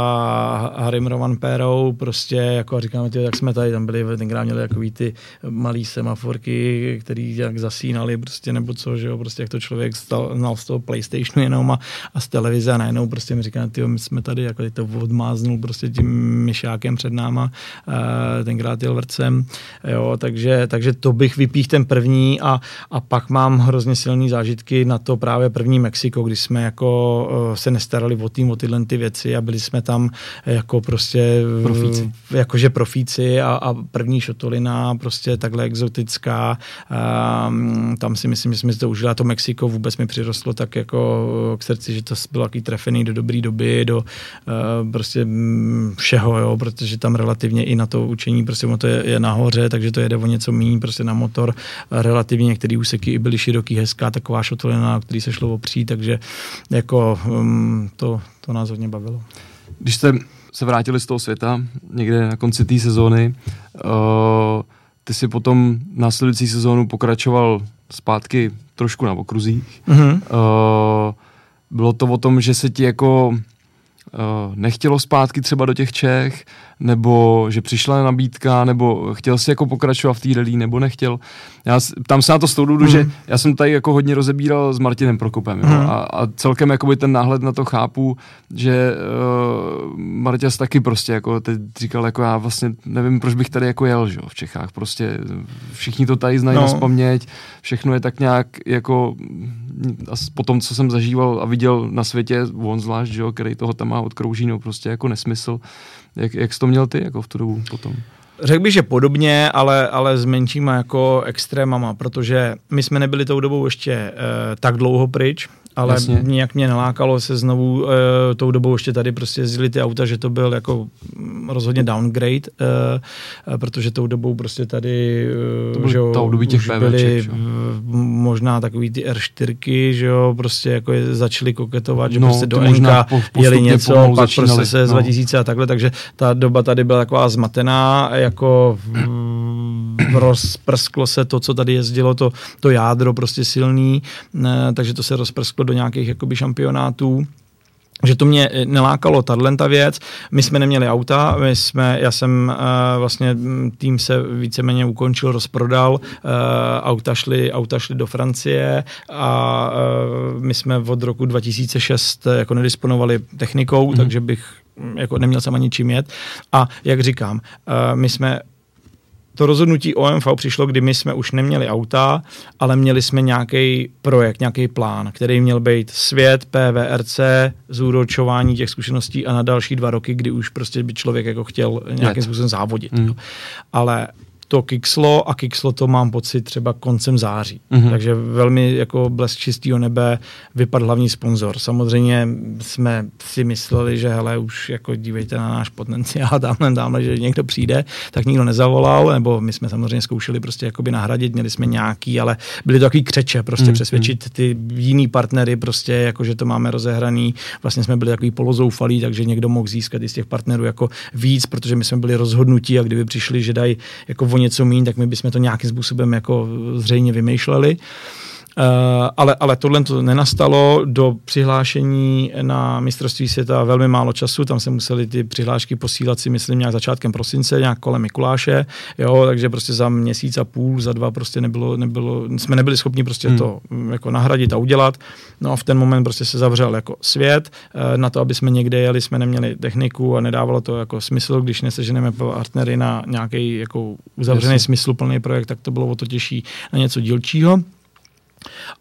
Harrym Roman Perou, prostě jako říkáme, ty, tak jsme tady, tam byli, tenkrát měli takový ty malý semaforky, který jak zasínali prostě nebo co, že jo, prostě jak to člověk stal, znal z toho Playstationu jenom a, a z televize a najednou prostě mi říká, ty my jsme tady, jako to odmáznul prostě tím myšákem před náma, uh, tenkrát jel vrcem, jo, takže, takže to bych vypích ten první a, a pak mám hrozně silné zážitky na to právě první Mexiko, kdy jsme jako uh, se nestarali o tým, o tyhle ty věci a byli jsme tam jako prostě profíci. jakože profíci a, a první šotolina prostě takhle exotická, um, tam si myslím, že jsme si to užili. A to Mexiko vůbec mi přirostlo tak jako k srdci, že to bylo takový trefený do dobré doby, do uh, prostě mm, všeho, jo, protože tam relativně i na to učení, prostě ono to je, je nahoře, takže to jede o něco méně, prostě na motor. Relativně některé úseky i byly široký, hezká, taková šotolina, který se šlo opřít, takže jako um, to, to nás hodně bavilo. Když jste se vrátili z toho světa někde na konci té sezóny, uh, ty si potom následující sezónu pokračoval zpátky trošku na okruzích. Mm-hmm. Uh, bylo to o tom, že se ti jako uh, nechtělo zpátky třeba do těch Čech, nebo že přišla nabídka, nebo chtěl si jako pokračovat v té rally, nebo nechtěl. Já, tam se na to z toho důvodu, mm. že mhm. já jsem tady jako hodně rozebíral s Martinem Prokopem mm. jo, mhm. a, a celkem jakoby ten náhled na to chápu, že uh, Marťas taky prostě jako teď říkal, jako já vlastně nevím, proč bych tady jako jel, že jo, v Čechách, prostě všichni to tady znají no. na vzpomněť, všechno je tak nějak jako a po tom, co jsem zažíval a viděl na světě, on zvlášť, že jo, který toho tam má od Kroužínu, prostě jako nesmysl. Jak, jak jsi to měl ty jako v tu dobu potom? Řekl bych, že podobně, ale, ale s menšíma jako extrémama, protože my jsme nebyli tou dobou ještě e, tak dlouho pryč, ale Jasně. nějak mě nalákalo se znovu e, tou dobou ještě tady prostě jezdili ty auta, že to byl jako mm, rozhodně downgrade, e, protože tou dobou prostě tady to byly že jo, už těch byly že? možná takový ty R4, že jo, prostě jako je, začali koketovat, že no, prostě do NK jeli něco, pak začínali. prostě se no. 2000 a takhle, takže ta doba tady byla taková zmatená, jako rozprsklo se to, co tady jezdilo, to, to jádro prostě silný, takže to se rozprsklo do nějakých jakoby šampionátů že to mě eh, nelákalo tato věc. My jsme neměli auta, my jsme, já jsem uh, vlastně mm, tým se víceméně ukončil, rozprodal, uh, auta, šly, auta šly do Francie a uh, my jsme od roku 2006 jako nedisponovali technikou, mm. takže bych mm, jako neměl jsem ani čím jet. A jak říkám, uh, my jsme to rozhodnutí OMV přišlo, kdy my jsme už neměli auta, ale měli jsme nějaký projekt, nějaký plán, který měl být svět, PVRC, zúročování těch zkušeností a na další dva roky, kdy už prostě by člověk jako chtěl nějakým způsobem závodit. Mm. Ale to kikslo a kikslo to mám pocit třeba koncem září. Mm-hmm. Takže velmi jako blesk čistého nebe vypadl hlavní sponzor. Samozřejmě jsme si mysleli, že hele, už jako dívejte na náš potenciál tamhle, tamhle, že někdo přijde, tak nikdo nezavolal, nebo my jsme samozřejmě zkoušeli prostě jakoby nahradit, měli jsme nějaký, ale byly to takový křeče, prostě mm-hmm. přesvědčit ty jiný partnery, prostě jako, že to máme rozehraný. Vlastně jsme byli takový polozoufalí, takže někdo mohl získat i z těch partnerů jako víc, protože my jsme byli rozhodnutí a kdyby přišli, že dají jako o něco méně, tak my bychom to nějakým způsobem jako zřejmě vymýšleli. Uh, ale, ale tohle to nenastalo. Do přihlášení na mistrovství světa velmi málo času, tam se museli ty přihlášky posílat si, myslím, nějak začátkem prosince, nějak kolem Mikuláše, jo, takže prostě za měsíc a půl, za dva prostě nebylo, nebylo jsme nebyli schopni prostě hmm. to mm, jako nahradit a udělat. No a v ten moment prostě se zavřel jako svět. Uh, na to, aby jsme někde jeli, jsme neměli techniku a nedávalo to jako smysl, když neseženeme partnery na nějaký jako uzavřený smysluplný projekt, tak to bylo o to těžší na něco dílčího.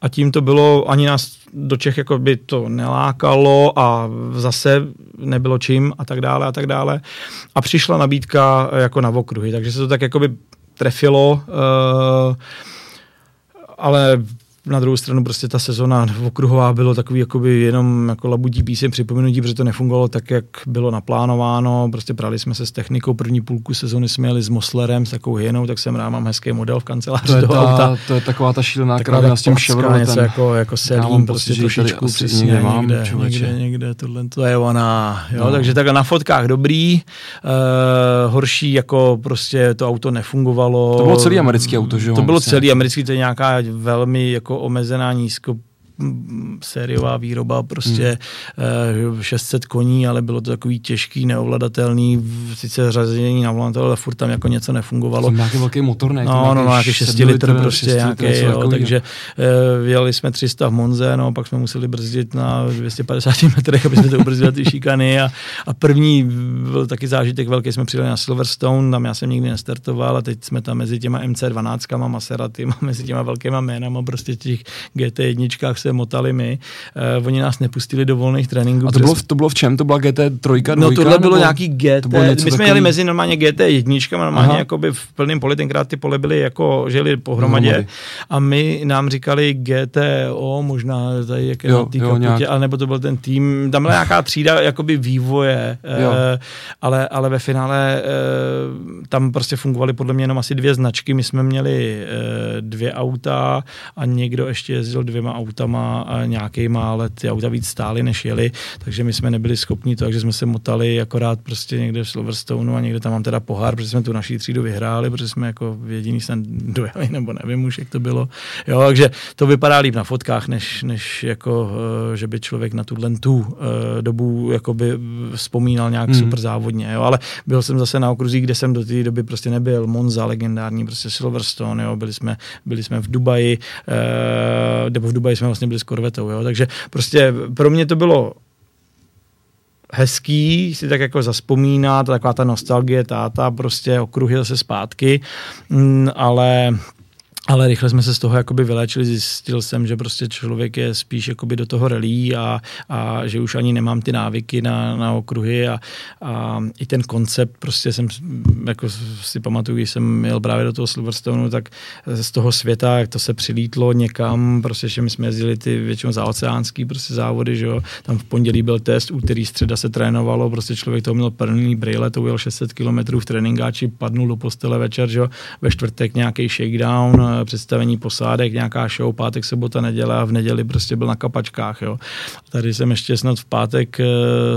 A tím to bylo, ani nás do Čech jako by to nelákalo a zase nebylo čím a tak dále a tak dále. A přišla nabídka jako na okruhy, takže se to tak jako by trefilo, uh, ale na druhou stranu prostě ta sezona okruhová bylo takový jakoby jenom jako labutí písem připomenutí, protože to nefungovalo tak, jak bylo naplánováno. Prostě prali jsme se s technikou, první půlku sezony jsme jeli s Moslerem, s takovou hyenou, tak jsem rád mám hezký model v kanceláři to je, ta, auta. to je taková ta šílená kravina s tím Chevroletem. Něco jako, jako selím, prostě trošičku přesně nemám, někde, někde, někde, tohle to je ona. Jo, no. Takže tak na fotkách dobrý, uh, horší jako prostě to auto nefungovalo. To bylo celý americký auto, že jo? To bylo celý americký, to je nějaká velmi jako jako omezená nízko sériová výroba, prostě hmm. 600 koní, ale bylo to takový těžký, neovladatelný, sice řazení na volant, ale furt tam jako něco nefungovalo. Jsem nějaký velký motor, ne? No, no, no, nějaký 6 litr prostě, 6 nějaký, litr, jo, takže uh, jeli jsme 300 v Monze, no, pak jsme museli brzdit na 250 metrech, aby jsme to ubrzdili ty šikany a, a první byl taky zážitek velký, jsme přijeli na Silverstone, tam já jsem nikdy nestartoval a teď jsme tam mezi těma MC12, Maserati, mezi těma velkýma jménama, prostě těch GT1 se motali my. Uh, oni nás nepustili do volných tréninků. A to, bylo, v, to bylo v čem? To byla GT3? No tohle bylo nějaký GT. To bylo my jsme takový... jeli mezi normálně GT jedničkama, normálně jakoby v plném poli, tenkrát ty pole byly jako, žili pohromadě. Hromady. A my nám říkali GTO, možná tady jak je jo, na té kaputě, ale nebo to byl ten tým, tam byla nějaká třída jakoby vývoje, uh, ale, ale ve finále uh, tam prostě fungovaly podle mě jenom asi dvě značky. My jsme měli uh, dvě auta a někdo ještě jezdil dvěma autama autama nějakýma, ale ty auta víc stály, než jeli, takže my jsme nebyli schopni to, takže jsme se motali akorát prostě někde v Silverstoneu a někde tam mám teda pohár, protože jsme tu naší třídu vyhráli, protože jsme jako jediný sen dojeli, nebo nevím už, jak to bylo. Jo, takže to vypadá líp na fotkách, než, než jako, eh, že by člověk na tuhle tu eh, dobu jako by vzpomínal nějak hmm. super závodně, jo, ale byl jsem zase na okruzích, kde jsem do té doby prostě nebyl, Monza legendární, prostě Silverstone, jo, byli jsme, byli jsme v Dubaji, eh, nebo v Dubaji jsme vlastně vlastně byli s korvetou, jo? takže prostě pro mě to bylo hezký si tak jako zaspomínat, taková ta nostalgie táta, prostě okruhy zase zpátky, mm, ale ale rychle jsme se z toho jakoby vylečili, zjistil jsem, že prostě člověk je spíš jakoby do toho relí a, a že už ani nemám ty návyky na, na okruhy a, a i ten koncept prostě jsem, jako si pamatuju, když jsem jel právě do toho Silverstoneu, tak z toho světa, jak to se přilítlo někam, prostě, že my jsme jezdili ty většinou zaoceánský prostě závody, že jo, tam v pondělí byl test, úterý, středa se trénovalo, prostě člověk to měl plný brýle, to ujel 600 km v tréninkáči, padnul do postele večer, že jo, ve čtvrtek nějaký shakedown, představení posádek, nějaká show, pátek, sobota, neděle a v neděli prostě byl na kapačkách. Jo. Tady jsem ještě snad v pátek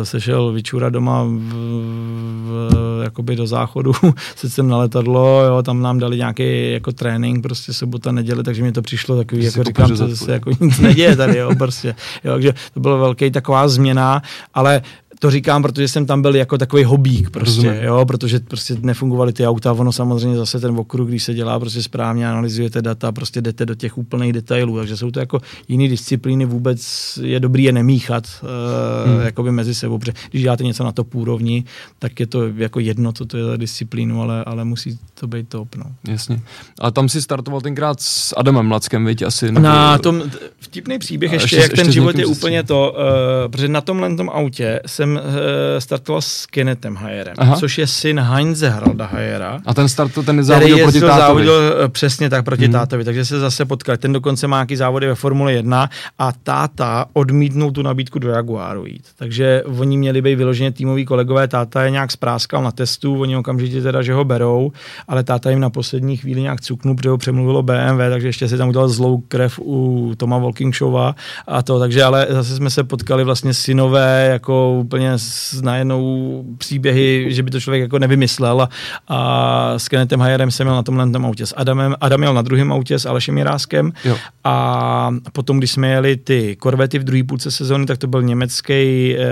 sešel vyčura doma v, v, jakoby do záchodu, se jsem na letadlo, jo, tam nám dali nějaký jako trénink, prostě sobota, neděle, takže mi to přišlo takový, jako říkám, to se jako nic neděje tady, jo, prostě. Jo, takže to byla velký taková změna, ale to říkám, protože jsem tam byl jako takový hobík prostě, jo, protože prostě nefungovaly ty auta, ono samozřejmě zase ten okruh, když se dělá prostě správně, analyzujete data, prostě jdete do těch úplných detailů, takže jsou to jako jiné disciplíny, vůbec je dobrý je nemíchat uh, hmm. jakoby mezi sebou, protože když děláte něco na top úrovni, tak je to jako jedno, co to je za disciplínu, ale, ale musí to být top, no. Jasně. A tam si startoval tenkrát s Adamem Mlackem, viď, asi? Nebo... Na tom, vtipný příběh ještě, ještě jak ještě ten život je úplně to, uh, protože na tomhle tom autě jsem jsem uh, startoval s Kennethem Hayerem, Aha. což je syn Heinze Haralda Hayera. A ten start, ten závodil proti tátovi. závodil uh, přesně tak proti hmm. tátovi, takže se zase potkali. Ten dokonce má nějaký závody ve Formule 1 a táta odmítnul tu nabídku do Jaguaru jít. Takže oni měli být vyloženě týmoví kolegové, táta je nějak spráskal na testu, oni okamžitě teda, že ho berou, ale táta jim na poslední chvíli nějak cuknul, protože ho přemluvilo BMW, takže ještě si tam udělal zlou krev u Toma Walkingshowa a to, takže ale zase jsme se potkali vlastně synové jako úplně úplně najednou příběhy, že by to člověk jako nevymyslel a, a s Kennethem Hayerem jsem měl na tomhle tom autě s Adamem, Adam měl na druhém autě s Alešem Jiráskem jo. a potom, když jsme jeli ty korvety v druhé půlce sezóny, tak to byl německý, e,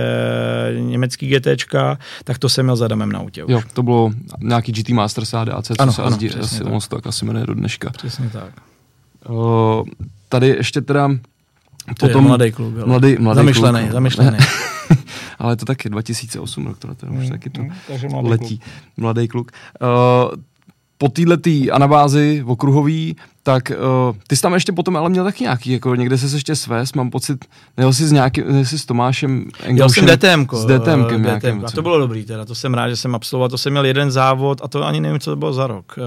německý GTčka, tak to jsem měl s Adamem na autě už. Jo, to bylo nějaký GT Masters ADAC, co ano, se ano, asi, tak. on se tak asi jmenuje do dneška. Přesně tak. O, tady ještě teda to potom, je mladý kluk. Mladý, mladý zamyšlený, kluk. zamyšlený. ale to taky 2008 rok, to, to už mm, taky to mm, mladý letí. Kluk. Mladý kluk. Uh, po této anabázi okruhový tak uh, ty jsi tam ještě potom ale měl taky nějaký, jako někde se ještě svést, mám pocit, nejel jsi s nějakým, jsi s Tomášem Engelšem. Jel jsem DTM. S DTM. Uh, DTM. A to bylo dobrý teda, to jsem rád, že jsem absolvoval, to jsem měl jeden závod a to ani nevím, co to bylo za rok. Uh,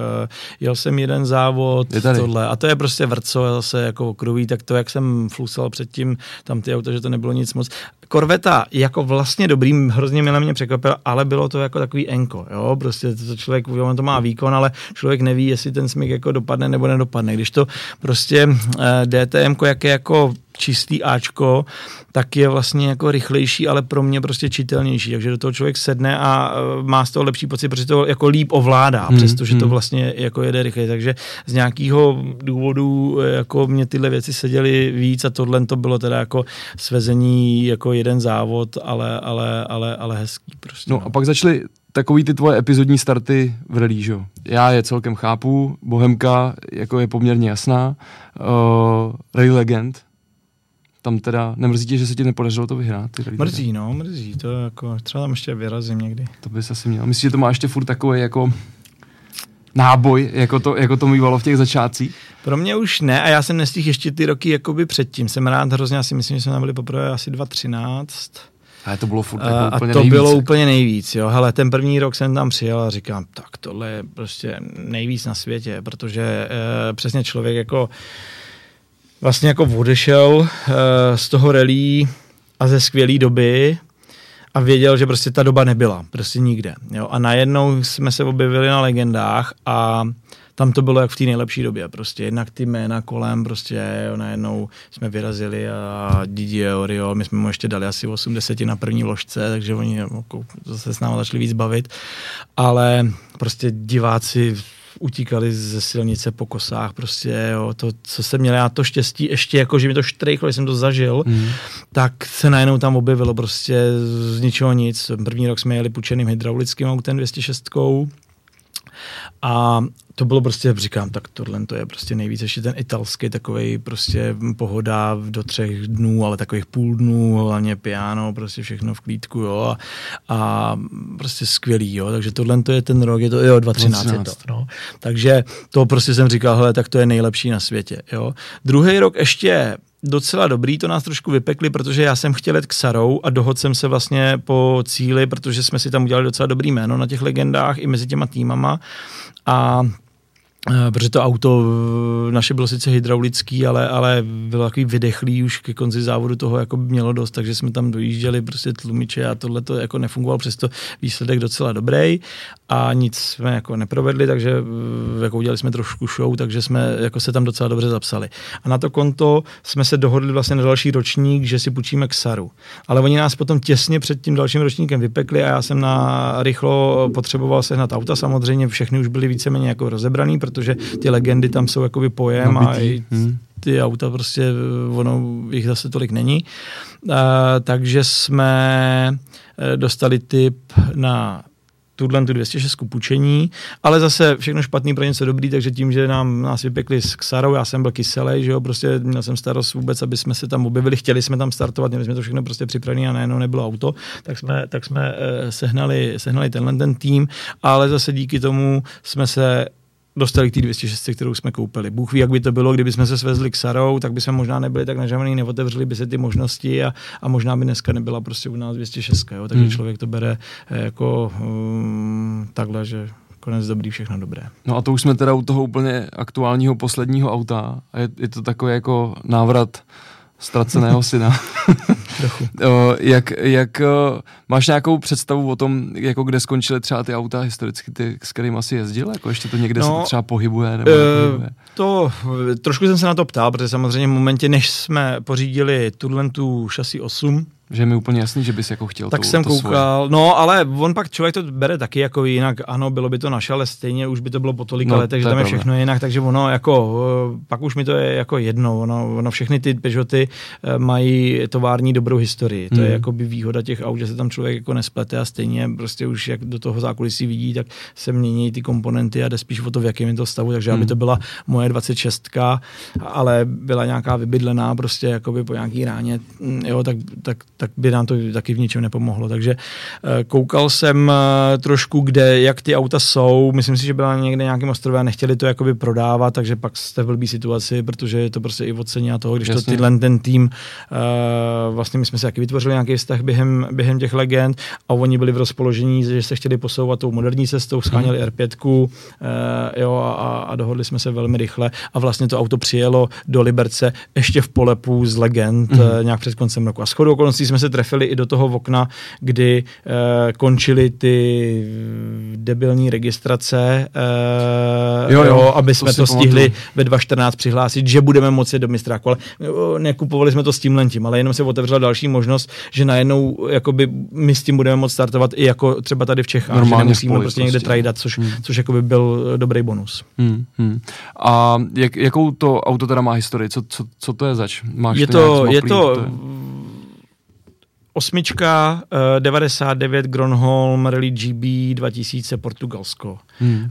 jel jsem jeden závod, tohle a to je prostě vrco, zase jako okruhý, tak to, jak jsem flusal předtím, tam ty auta, že to nebylo nic moc. Korveta jako vlastně dobrý, hrozně milé mě překvapil, ale bylo to jako takový enko, jo, prostě to člověk, on to má výkon, ale člověk neví, jestli ten smyk jako dopadne nebo nedopadne dopadne. Když to prostě eh, DTM, jak je jako čistý Ačko, tak je vlastně jako rychlejší, ale pro mě prostě čitelnější. Takže do toho člověk sedne a eh, má z toho lepší pocit, protože to jako líp ovládá, hmm, přestože hmm. to vlastně jako jede rychleji. Takže z nějakého důvodu eh, jako mě tyhle věci seděly víc a tohle to bylo teda jako svezení jako jeden závod, ale, ale, ale, ale hezký prostě. No, no. a pak začaly takový ty tvoje epizodní starty v rally, že? Já je celkem chápu, Bohemka jako je poměrně jasná, uh, Rally Legend, tam teda nemrzí tě, že se ti nepodařilo to vyhrát? Ty mrzí, no, mrzí, to jako, třeba tam ještě vyrazím někdy. To bys asi měl. Myslíš, že to má ještě furt takový jako náboj, jako to, jako to mývalo v těch začátcích? Pro mě už ne a já jsem nestihl ještě ty roky jakoby předtím. Jsem rád hrozně, já si myslím, že jsme tam byli poprvé asi 2013 a to bylo furt jako úplně A to nejvíc. bylo úplně nejvíc, jo. Hele, ten první rok jsem tam přijel a říkám, tak tohle je prostě nejvíc na světě, protože e, přesně člověk jako vlastně jako odešel e, z toho relí a ze skvělé doby a věděl, že prostě ta doba nebyla, prostě nikde. Jo. A najednou jsme se objevili na legendách a tam to bylo jak v té nejlepší době. Prostě jednak ty jména kolem, prostě jo, najednou jsme vyrazili a Didier Oriol, my jsme mu ještě dali asi 80 na první ložce, takže oni jako, zase s námi začali víc bavit, ale prostě diváci utíkali ze silnice po kosách, prostě jo, to, co jsem měl já to štěstí, ještě jako, že mi to štrejchlo, jsem to zažil, mm. tak se najednou tam objevilo prostě z ničeho nic. První rok jsme jeli pučeným hydraulickým autem 206, a to bylo prostě, říkám, tak tohle to je prostě nejvíc, ještě ten italský takový prostě pohoda do třech dnů, ale takových půl dnů, hlavně piano, prostě všechno v klídku, jo, a, a prostě skvělý, jo, takže tohle to je ten rok, je to, jo, 2013 je to, no. Takže to prostě jsem říkal, hele, tak to je nejlepší na světě, jo. Druhý rok ještě docela dobrý, to nás trošku vypekli, protože já jsem chtěl jet k Sarou a dohod jsem se vlastně po cíli, protože jsme si tam udělali docela dobrý jméno na těch legendách i mezi těma týmama. A protože to auto eh, naše bylo sice hydraulický, ale, ale bylo takový vydechlý už ke konci závodu toho jako by mělo dost, takže jsme tam dojížděli prostě tlumiče a tohle to jako nefungovalo, přesto výsledek docela dobrý a nic jsme jako neprovedli, takže eh, jako udělali jsme trošku show, takže jsme jako se tam docela dobře zapsali. A na to konto jsme se dohodli vlastně na další ročník, že si půjčíme Xaru. Ale oni nás potom těsně před tím dalším ročníkem vypekli a já jsem na rychlo potřeboval sehnat auta, samozřejmě všechny už byly víceméně jako rozebraný, protože ty legendy tam jsou jakoby pojem Nabitý. a i hmm. ty auta prostě, ono jich zase tolik není. Uh, takže jsme eh, dostali tip na tuhle tu 206 půjčení, ale zase všechno špatný pro něco dobrý, takže tím, že nám nás vypekli s Xarou, já jsem byl kyselý, že jo, prostě měl jsem starost vůbec, aby jsme se tam objevili, chtěli jsme tam startovat, měli jsme to všechno prostě připravené a najednou nebylo auto, tak jsme, tak jsme uh, sehnali, sehnali tenhle ten tým, ale zase díky tomu jsme se dostali k té 206, kterou jsme koupili. Bůh ví, jak by to bylo, kdyby jsme se svezli k Sarou, tak by jsme možná nebyli tak nažavaný, neotevřeli by se ty možnosti a, a možná by dneska nebyla prostě u nás 206. Jo? Takže hmm. člověk to bere eh, jako um, takhle, že konec dobrý, všechno dobré. No a to už jsme teda u toho úplně aktuálního posledního auta a je, je to takový jako návrat ztraceného syna. jak, jak máš nějakou představu o tom, jako kde skončily třeba ty auta historicky, ty, s kterým asi jezdil? Jako ještě to někde no, se třeba pohybuje? Nebo uh, to, trošku jsem se na to ptal, protože samozřejmě v momentě, než jsme pořídili tuhle tu šasi 8, že je mi úplně jasný, že bys jako chtěl Tak to, jsem to koukal, svoje. no ale on pak člověk to bere taky jako jinak, ano, bylo by to naše, ale stejně už by to bylo po tolika no, letech, že tam je všechno jinak, takže ono jako, eh, pak už mi to je jako jedno, ono, ono všechny ty Peugeoty eh, mají tovární dobrou historii, to hmm. je jako by výhoda těch aut, že se tam člověk jako nesplete a stejně prostě už jak do toho zákulisí vidí, tak se mění ty komponenty a jde spíš o to, v jakém je to stavu, takže hmm. aby to byla moje 26, ale byla nějaká vybydlená prostě jakoby po nějaký ráně, mm, jo, tak, tak, tak by nám to taky v ničem nepomohlo. Takže eh, koukal jsem eh, trošku, kde, jak ty auta jsou. Myslím si, že byla někde nějakým ostrově a nechtěli to jakoby prodávat, takže pak jste v blbý situaci, protože je to prostě i ocení a toho, když Jasně. to tyhle ten tým, uh, vlastně my jsme si taky vytvořili nějaký vztah během, během těch legend a oni byli v rozpoložení, že se chtěli posouvat tou moderní cestou, scháněli hmm. R5, uh, jo, a, a dohodli jsme se velmi rychle a vlastně to auto přijelo do Liberce ještě v polepu z legend hmm. nějak před koncem roku. A shodou okolností jsme se trefili i do toho okna, kdy uh, končily ty debilní registrace, uh, jo, jo, jo, aby jsme to, to stihli ve 2.14 přihlásit, že budeme moci do mistráku. Ale uh, nekupovali jsme to s tímhle tím, ale jenom se otevřela další možnost, že najednou jakoby, my s tím budeme moct startovat i jako třeba tady v Čechách, Normálně že nemusíme prostě, prostě někde trajdat, což, hmm. což jakoby byl dobrý bonus. Hmm, hmm. A jak, jakou to auto teda má historii? Co, co, co to je zač? Máš je to, je to, to je? Osmička, uh, 99 Gronholm Rally GB 2000 Portugalsko. Hmm. Uh,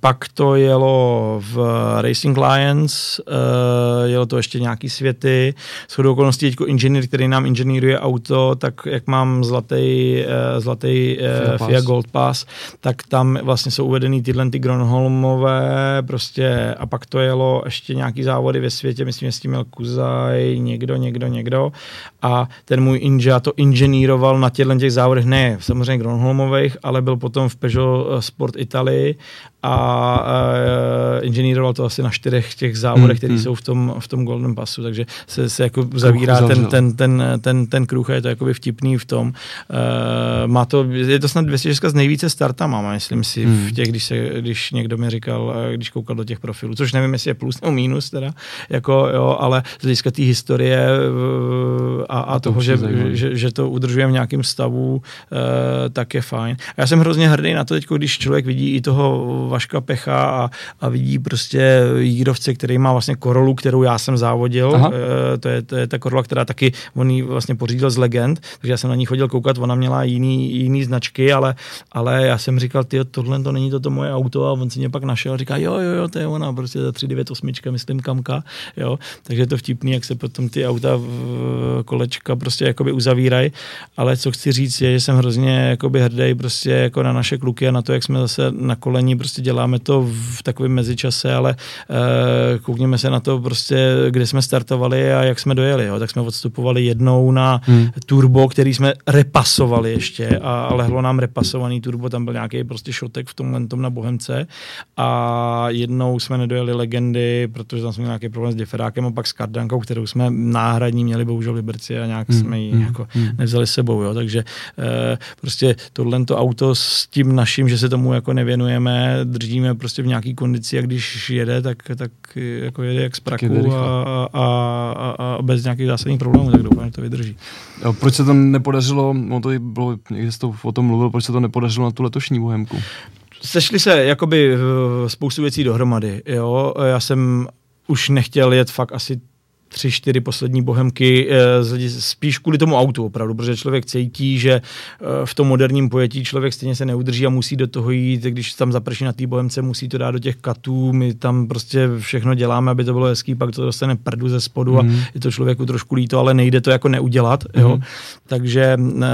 pak to jelo v Racing Lions, uh, jelo to ještě nějaký světy. S chodou okolností teďko inženýr, který nám inženýruje auto, tak jak mám zlatý, uh, zlatý uh, FIA Gold Pass, tak tam vlastně jsou uvedený tyhle ty Gronholmové prostě a pak to jelo ještě nějaký závody ve světě, myslím, že s tím měl Kuzaj, někdo, někdo, někdo a ten můj Inja to inženýroval na těchto těch závodech, ne samozřejmě Gronholmových, ale byl potom v Peugeot Sport Italy a uh, inženýroval to asi na čtyřech těch závodech, hmm, které hmm. jsou v tom, v tom Golden Passu, takže se, se jako zavírá ten, ten, ten, ten, ten kruh a je to jakoby vtipný v tom. Uh, má to, je to snad 206 z nejvíce startama, myslím si, hmm. v těch, když, se, když někdo mi říkal, když koukal do těch profilů, což nevím, jestli je plus nebo minus teda, jako, jo, ale z hlediska té historie a, a to toho, že, že, že to udržuje v nějakém stavu, uh, tak je fajn. A já jsem hrozně hrdý na to teď, když člověk vidí i toho Vaška Pecha a, a vidí prostě jírovce, který má vlastně korolu, kterou já jsem závodil. E, to, je, to je ta korola, která taky on ji vlastně pořídil z legend, takže já jsem na ní chodil koukat, ona měla jiný, jiný značky, ale, ale já jsem říkal, ty tohle to není toto moje auto. A on si mě pak našel a říká, jo, jo, jo, to je ona, prostě za 398, myslím kamka, jo, takže je to vtipný, jak se potom ty auta v kolečka prostě jakoby uzavírají, ale co chci říct je, že jsem hrozně jakoby hrdý prostě jako na naše kluky a na to, jak jsme zase na koleni prostě prostě děláme to v takovém mezičase, ale uh, koukněme se na to prostě, kde jsme startovali a jak jsme dojeli, jo. tak jsme odstupovali jednou na hmm. turbo, který jsme repasovali ještě a lehlo nám repasovaný turbo, tam byl nějaký prostě šotek v tomhle tom na Bohemce a jednou jsme nedojeli legendy, protože tam jsme měli nějaký problém s diferákem a pak s kardankou, kterou jsme náhradní měli bohužel v Liberci a nějak hmm. jsme ji hmm. jako hmm. nevzali sebou, jo. takže uh, prostě tohle to auto s tím naším, že se tomu jako nevěnujeme, držíme prostě v nějaký kondici a když jede, tak, tak jako jede jak z praku a, a, a, a, bez nějakých zásadních problémů, tak doufám, že to vydrží. Jo, proč se to nepodařilo, no to bylo, někdy jsi to o tom mluvil, proč se to nepodařilo na tu letošní Bohemku? Sešli se jakoby spoustu věcí dohromady, jo. Já jsem už nechtěl jet fakt asi tři, čtyři poslední bohemky eh, spíš kvůli tomu autu opravdu, protože člověk cítí, že eh, v tom moderním pojetí člověk stejně se neudrží a musí do toho jít, když tam zaprší na té bohemce, musí to dát do těch katů, my tam prostě všechno děláme, aby to bylo hezký, pak to dostane prdu ze spodu mm. a mhm. je to člověku trošku líto, ale nejde to jako neudělat, mm. jo. Takže eh,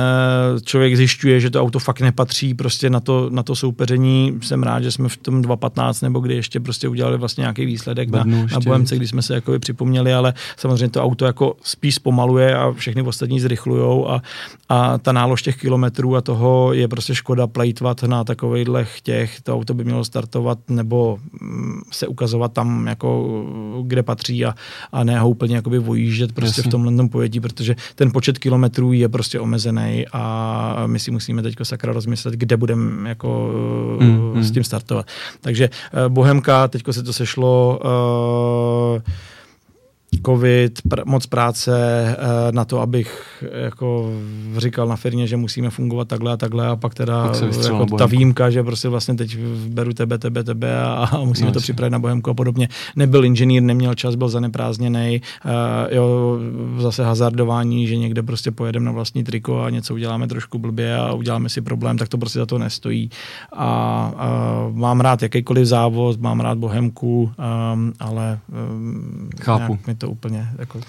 člověk zjišťuje, že to auto fakt nepatří prostě na to, na to soupeření. Jsem rád, že jsme v tom 2.15 nebo kdy ještě prostě udělali vlastně nějaký výsledek na, na Bohemce, kdy jsme se jako připomněli, ale Samozřejmě to auto jako spíš zpomaluje a všechny ostatní zrychlujou a, a ta nálož těch kilometrů a toho je prostě škoda plejtvat na takovejhle těch. To auto by mělo startovat nebo mm, se ukazovat tam, jako, kde patří a, a ne ho úplně jakoby vojíždět prostě Jasně. v tomhle pojetí, protože ten počet kilometrů je prostě omezený a my si musíme teď sakra rozmyslet, kde budeme jako mm, s tím startovat. Takže eh, Bohemka, teďko se to sešlo uh, covid, pr- moc práce e, na to, abych jako říkal na firmě, že musíme fungovat takhle a takhle a pak teda pak jako ta výjimka, že prostě vlastně teď beru tebe, tebe, tebe a, a musíme no, to připravit na Bohemku a podobně. Nebyl inženýr, neměl čas, byl zaneprázdněný, e, jo, zase hazardování, že někde prostě pojedeme na vlastní triko a něco uděláme trošku blbě a uděláme si problém, tak to prostě za to nestojí. A, a mám rád jakýkoliv závod, mám rád Bohemku, um, ale um, Chápu. mi to úplně jako...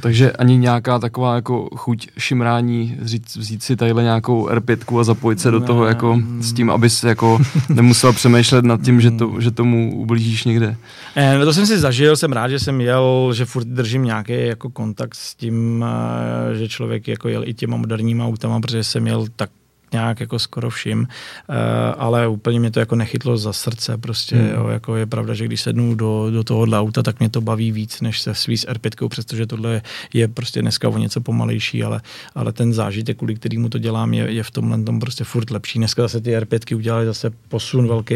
Takže ani nějaká taková jako chuť šimrání, vzít, vzít si tadyhle nějakou R5 a zapojit se do ne, toho jako s tím, abys jako nemusel přemýšlet nad tím, že, to, že tomu ublížíš někde. Eh, no to jsem si zažil, jsem rád, že jsem jel, že furt držím nějaký jako kontakt s tím, eh, že člověk jako jel i těma moderníma autama, protože jsem jel tak nějak jako skoro všim, eh, ale úplně mě to jako nechytlo za srdce prostě, hmm. jo, jako je pravda, že když sednu do, do tohohle auta, tak mě to baví víc, než se svý s R5, přestože tohle je prostě dneska o něco pomalejší, ale, ale ten zážitek, kvůli kterému to dělám, je, je v tomhle tom prostě furt lepší. Dneska zase ty R5 udělali zase posun velký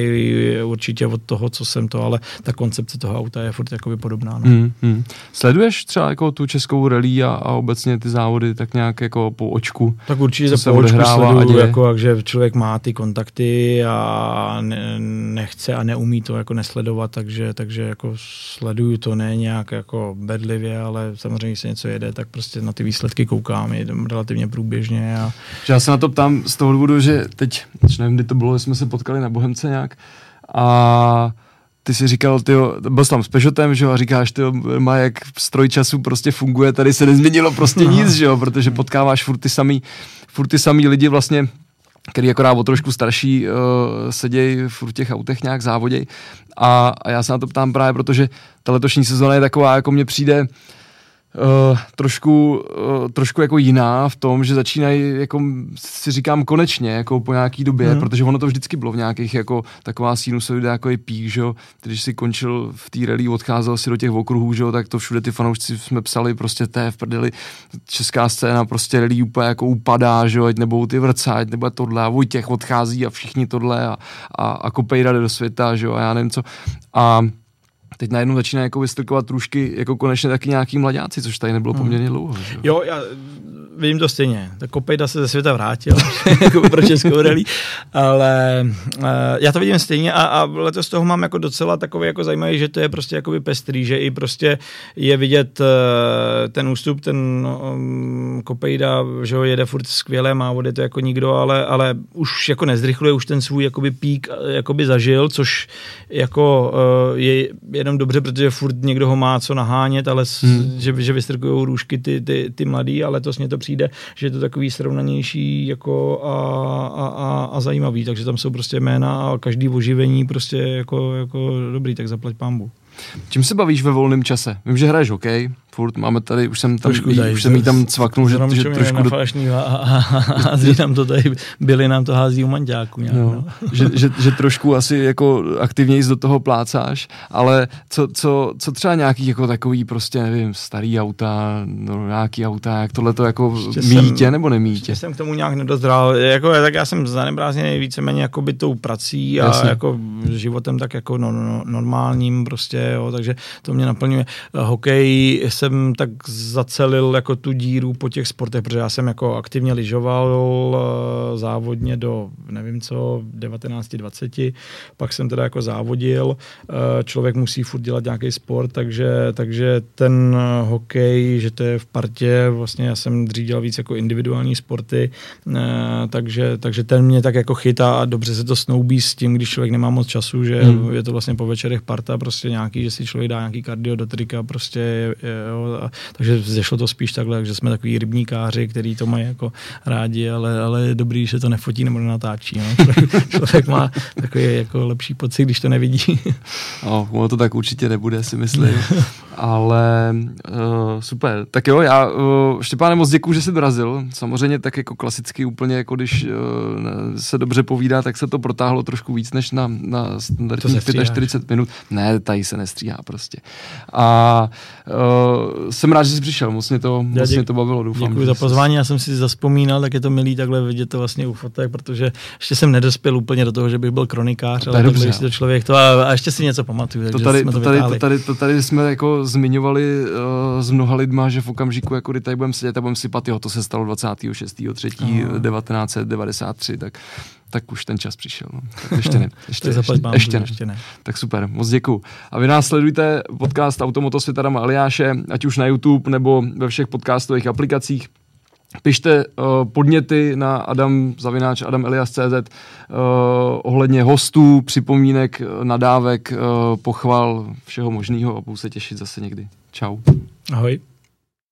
určitě od toho, co jsem to, ale ta koncepce toho auta je furt jakoby podobná. No. Hmm, hmm. Sleduješ třeba jako tu českou rally a, a obecně ty závody tak nějak jako po očku? Tak určitě to po očku sleduju, jako, že člověk má ty kontakty a ne, nechce a neumí to jako nesledovat, takže, takže jako sleduju to ne nějak jako bedlivě, ale samozřejmě, když se něco jede, tak prostě na ty výsledky koukám jdem relativně průběžně. A... Já se na to ptám z toho důvodu, že teď, nevím, kdy to bylo, jsme se potkali na Bohemce nějak a ty si říkal, ty byl jsi tam s Peugeotem, že jo, a říkáš, ty má jak stroj času prostě funguje, tady se nezměnilo prostě nic, že jo, protože potkáváš furt ty samý, furt ty samý lidi vlastně, který akorát o trošku starší uh, sedějí v těch autech nějak závoděj. A, a já se na to ptám právě, protože ta letošní sezóna je taková, jako mně přijde, uh, trošku, uh, trošku jako jiná v tom, že začínají, jako si říkám konečně, jako po nějaký době, mm. protože ono to vždycky bylo v nějakých jako taková sinusoida, jako je pík, že když si končil v té rally, odcházel si do těch okruhů, že tak to všude ty fanoušci jsme psali, prostě té v prdeli, česká scéna, prostě rally úplně jako upadá, že ať nebudou ty vrcať, nebo tohle a Vojtěch odchází a všichni tohle a, a, a Kopejra jde do světa, že a já nevím co. A teď najednou začíná jako vystrkovat trůžky jako konečně taky nějaký mladáci, což tady nebylo hmm. poměrně dlouho. Že? Jo, já vidím to stejně. Tak Kopejda se ze světa vrátil jako pro českou rally, ale uh, já to vidím stejně a, a letos toho mám jako docela takový jako zajímavý, že to je prostě jakoby pestrý, že i prostě je vidět uh, ten ústup, ten um, Kopejda, že ho jede furt skvěle, má vody to jako nikdo, ale, ale už jako nezrychluje, už ten svůj jakoby pík jakoby zažil, což jako uh, je jenom dobře, protože furt někdo ho má co nahánět, ale hmm. že, že vystrkují růžky ty, ty, ty mladý, ale to mě to přijde, že je to takový srovnanější jako a, a, a, a zajímavý, takže tam jsou prostě jména a každý oživení prostě jako, jako dobrý, tak zaplať pambu. Čím se bavíš ve volném čase? Vím, že hraješ hokej, furt máme tady, už jsem tam, trošku jí, už jsem jí tam cvaknul, že, že trošku... Do... A, a, a, hází nám to tady, byli nám to hází u manďáku. Nějak, no. no. že, že, že, trošku asi jako aktivněji do toho plácáš, ale co, co, co třeba nějaký jako takový prostě, nevím, starý auta, no, nějaký auta, jak tohle to jako mítě nebo nemítě? jsem k tomu nějak nedozral, jako, tak já jsem zanebrázdněný víceméně jako by tou prací a Jasně. jako životem tak jako no, no, normálním prostě, jo, takže to mě naplňuje. Hokej se jsem tak zacelil jako tu díru po těch sportech, protože já jsem jako aktivně lyžoval eh, závodně do, nevím co, 19-20, pak jsem teda jako závodil, eh, člověk musí furt dělat nějaký sport, takže, takže ten hokej, že to je v partě, vlastně já jsem dřív dělal víc jako individuální sporty, eh, takže, takže ten mě tak jako chytá a dobře se to snoubí s tím, když člověk nemá moc času, že hmm. je to vlastně po večerech parta, prostě nějaký, že si člověk dá nějaký kardio do trika, prostě je, je, Jo, a, takže zešlo to spíš takhle, že jsme takový rybníkáři, který to mají jako rádi, ale, ale je dobrý, že se to nefotí nebo nenatáčí. No. Člověk má takový jako lepší pocit, když to nevidí. no, ono to tak určitě nebude, si myslím. ale uh, super. Tak jo, já uh, Štěpáne moc děkuju, že jsi dorazil. Samozřejmě tak jako klasicky úplně, jako když uh, se dobře povídá, tak se to protáhlo trošku víc než na, na standardních 45 minut. Ne, tady se nestříhá prostě. A uh, jsem rád, že jsi přišel, moc mě to, moc mě to bavilo, doufám. Děkuji za pozvání, já jsem si zaspomínal, tak je to milý takhle vidět to vlastně u fotek, protože ještě jsem nedospěl úplně do toho, že bych byl kronikář, ale dobře, si to člověk to a, a, ještě si něco pamatuju. To tady, to, tady, to, tady, to tady jsme jako zmiňovali uh, s mnoha lidma, že v okamžiku, jako kdy tady budeme sedět a budeme sypat, jo, to se stalo 26.3.1993, tak tak už ten čas přišel. No. Tak ještě ne. Ještě, ještě, ještě, ještě, ne. ještě ne. Tak super, moc děkuju. A vy nás sledujte podcast Automoto s Adama Aliáše, ať už na YouTube nebo ve všech podcastových aplikacích. Pište uh, podněty na Adam Zavináč, Adam Elias.cz uh, ohledně hostů, připomínek, nadávek, uh, pochval, všeho možného a budu se těšit zase někdy. Čau. Ahoj.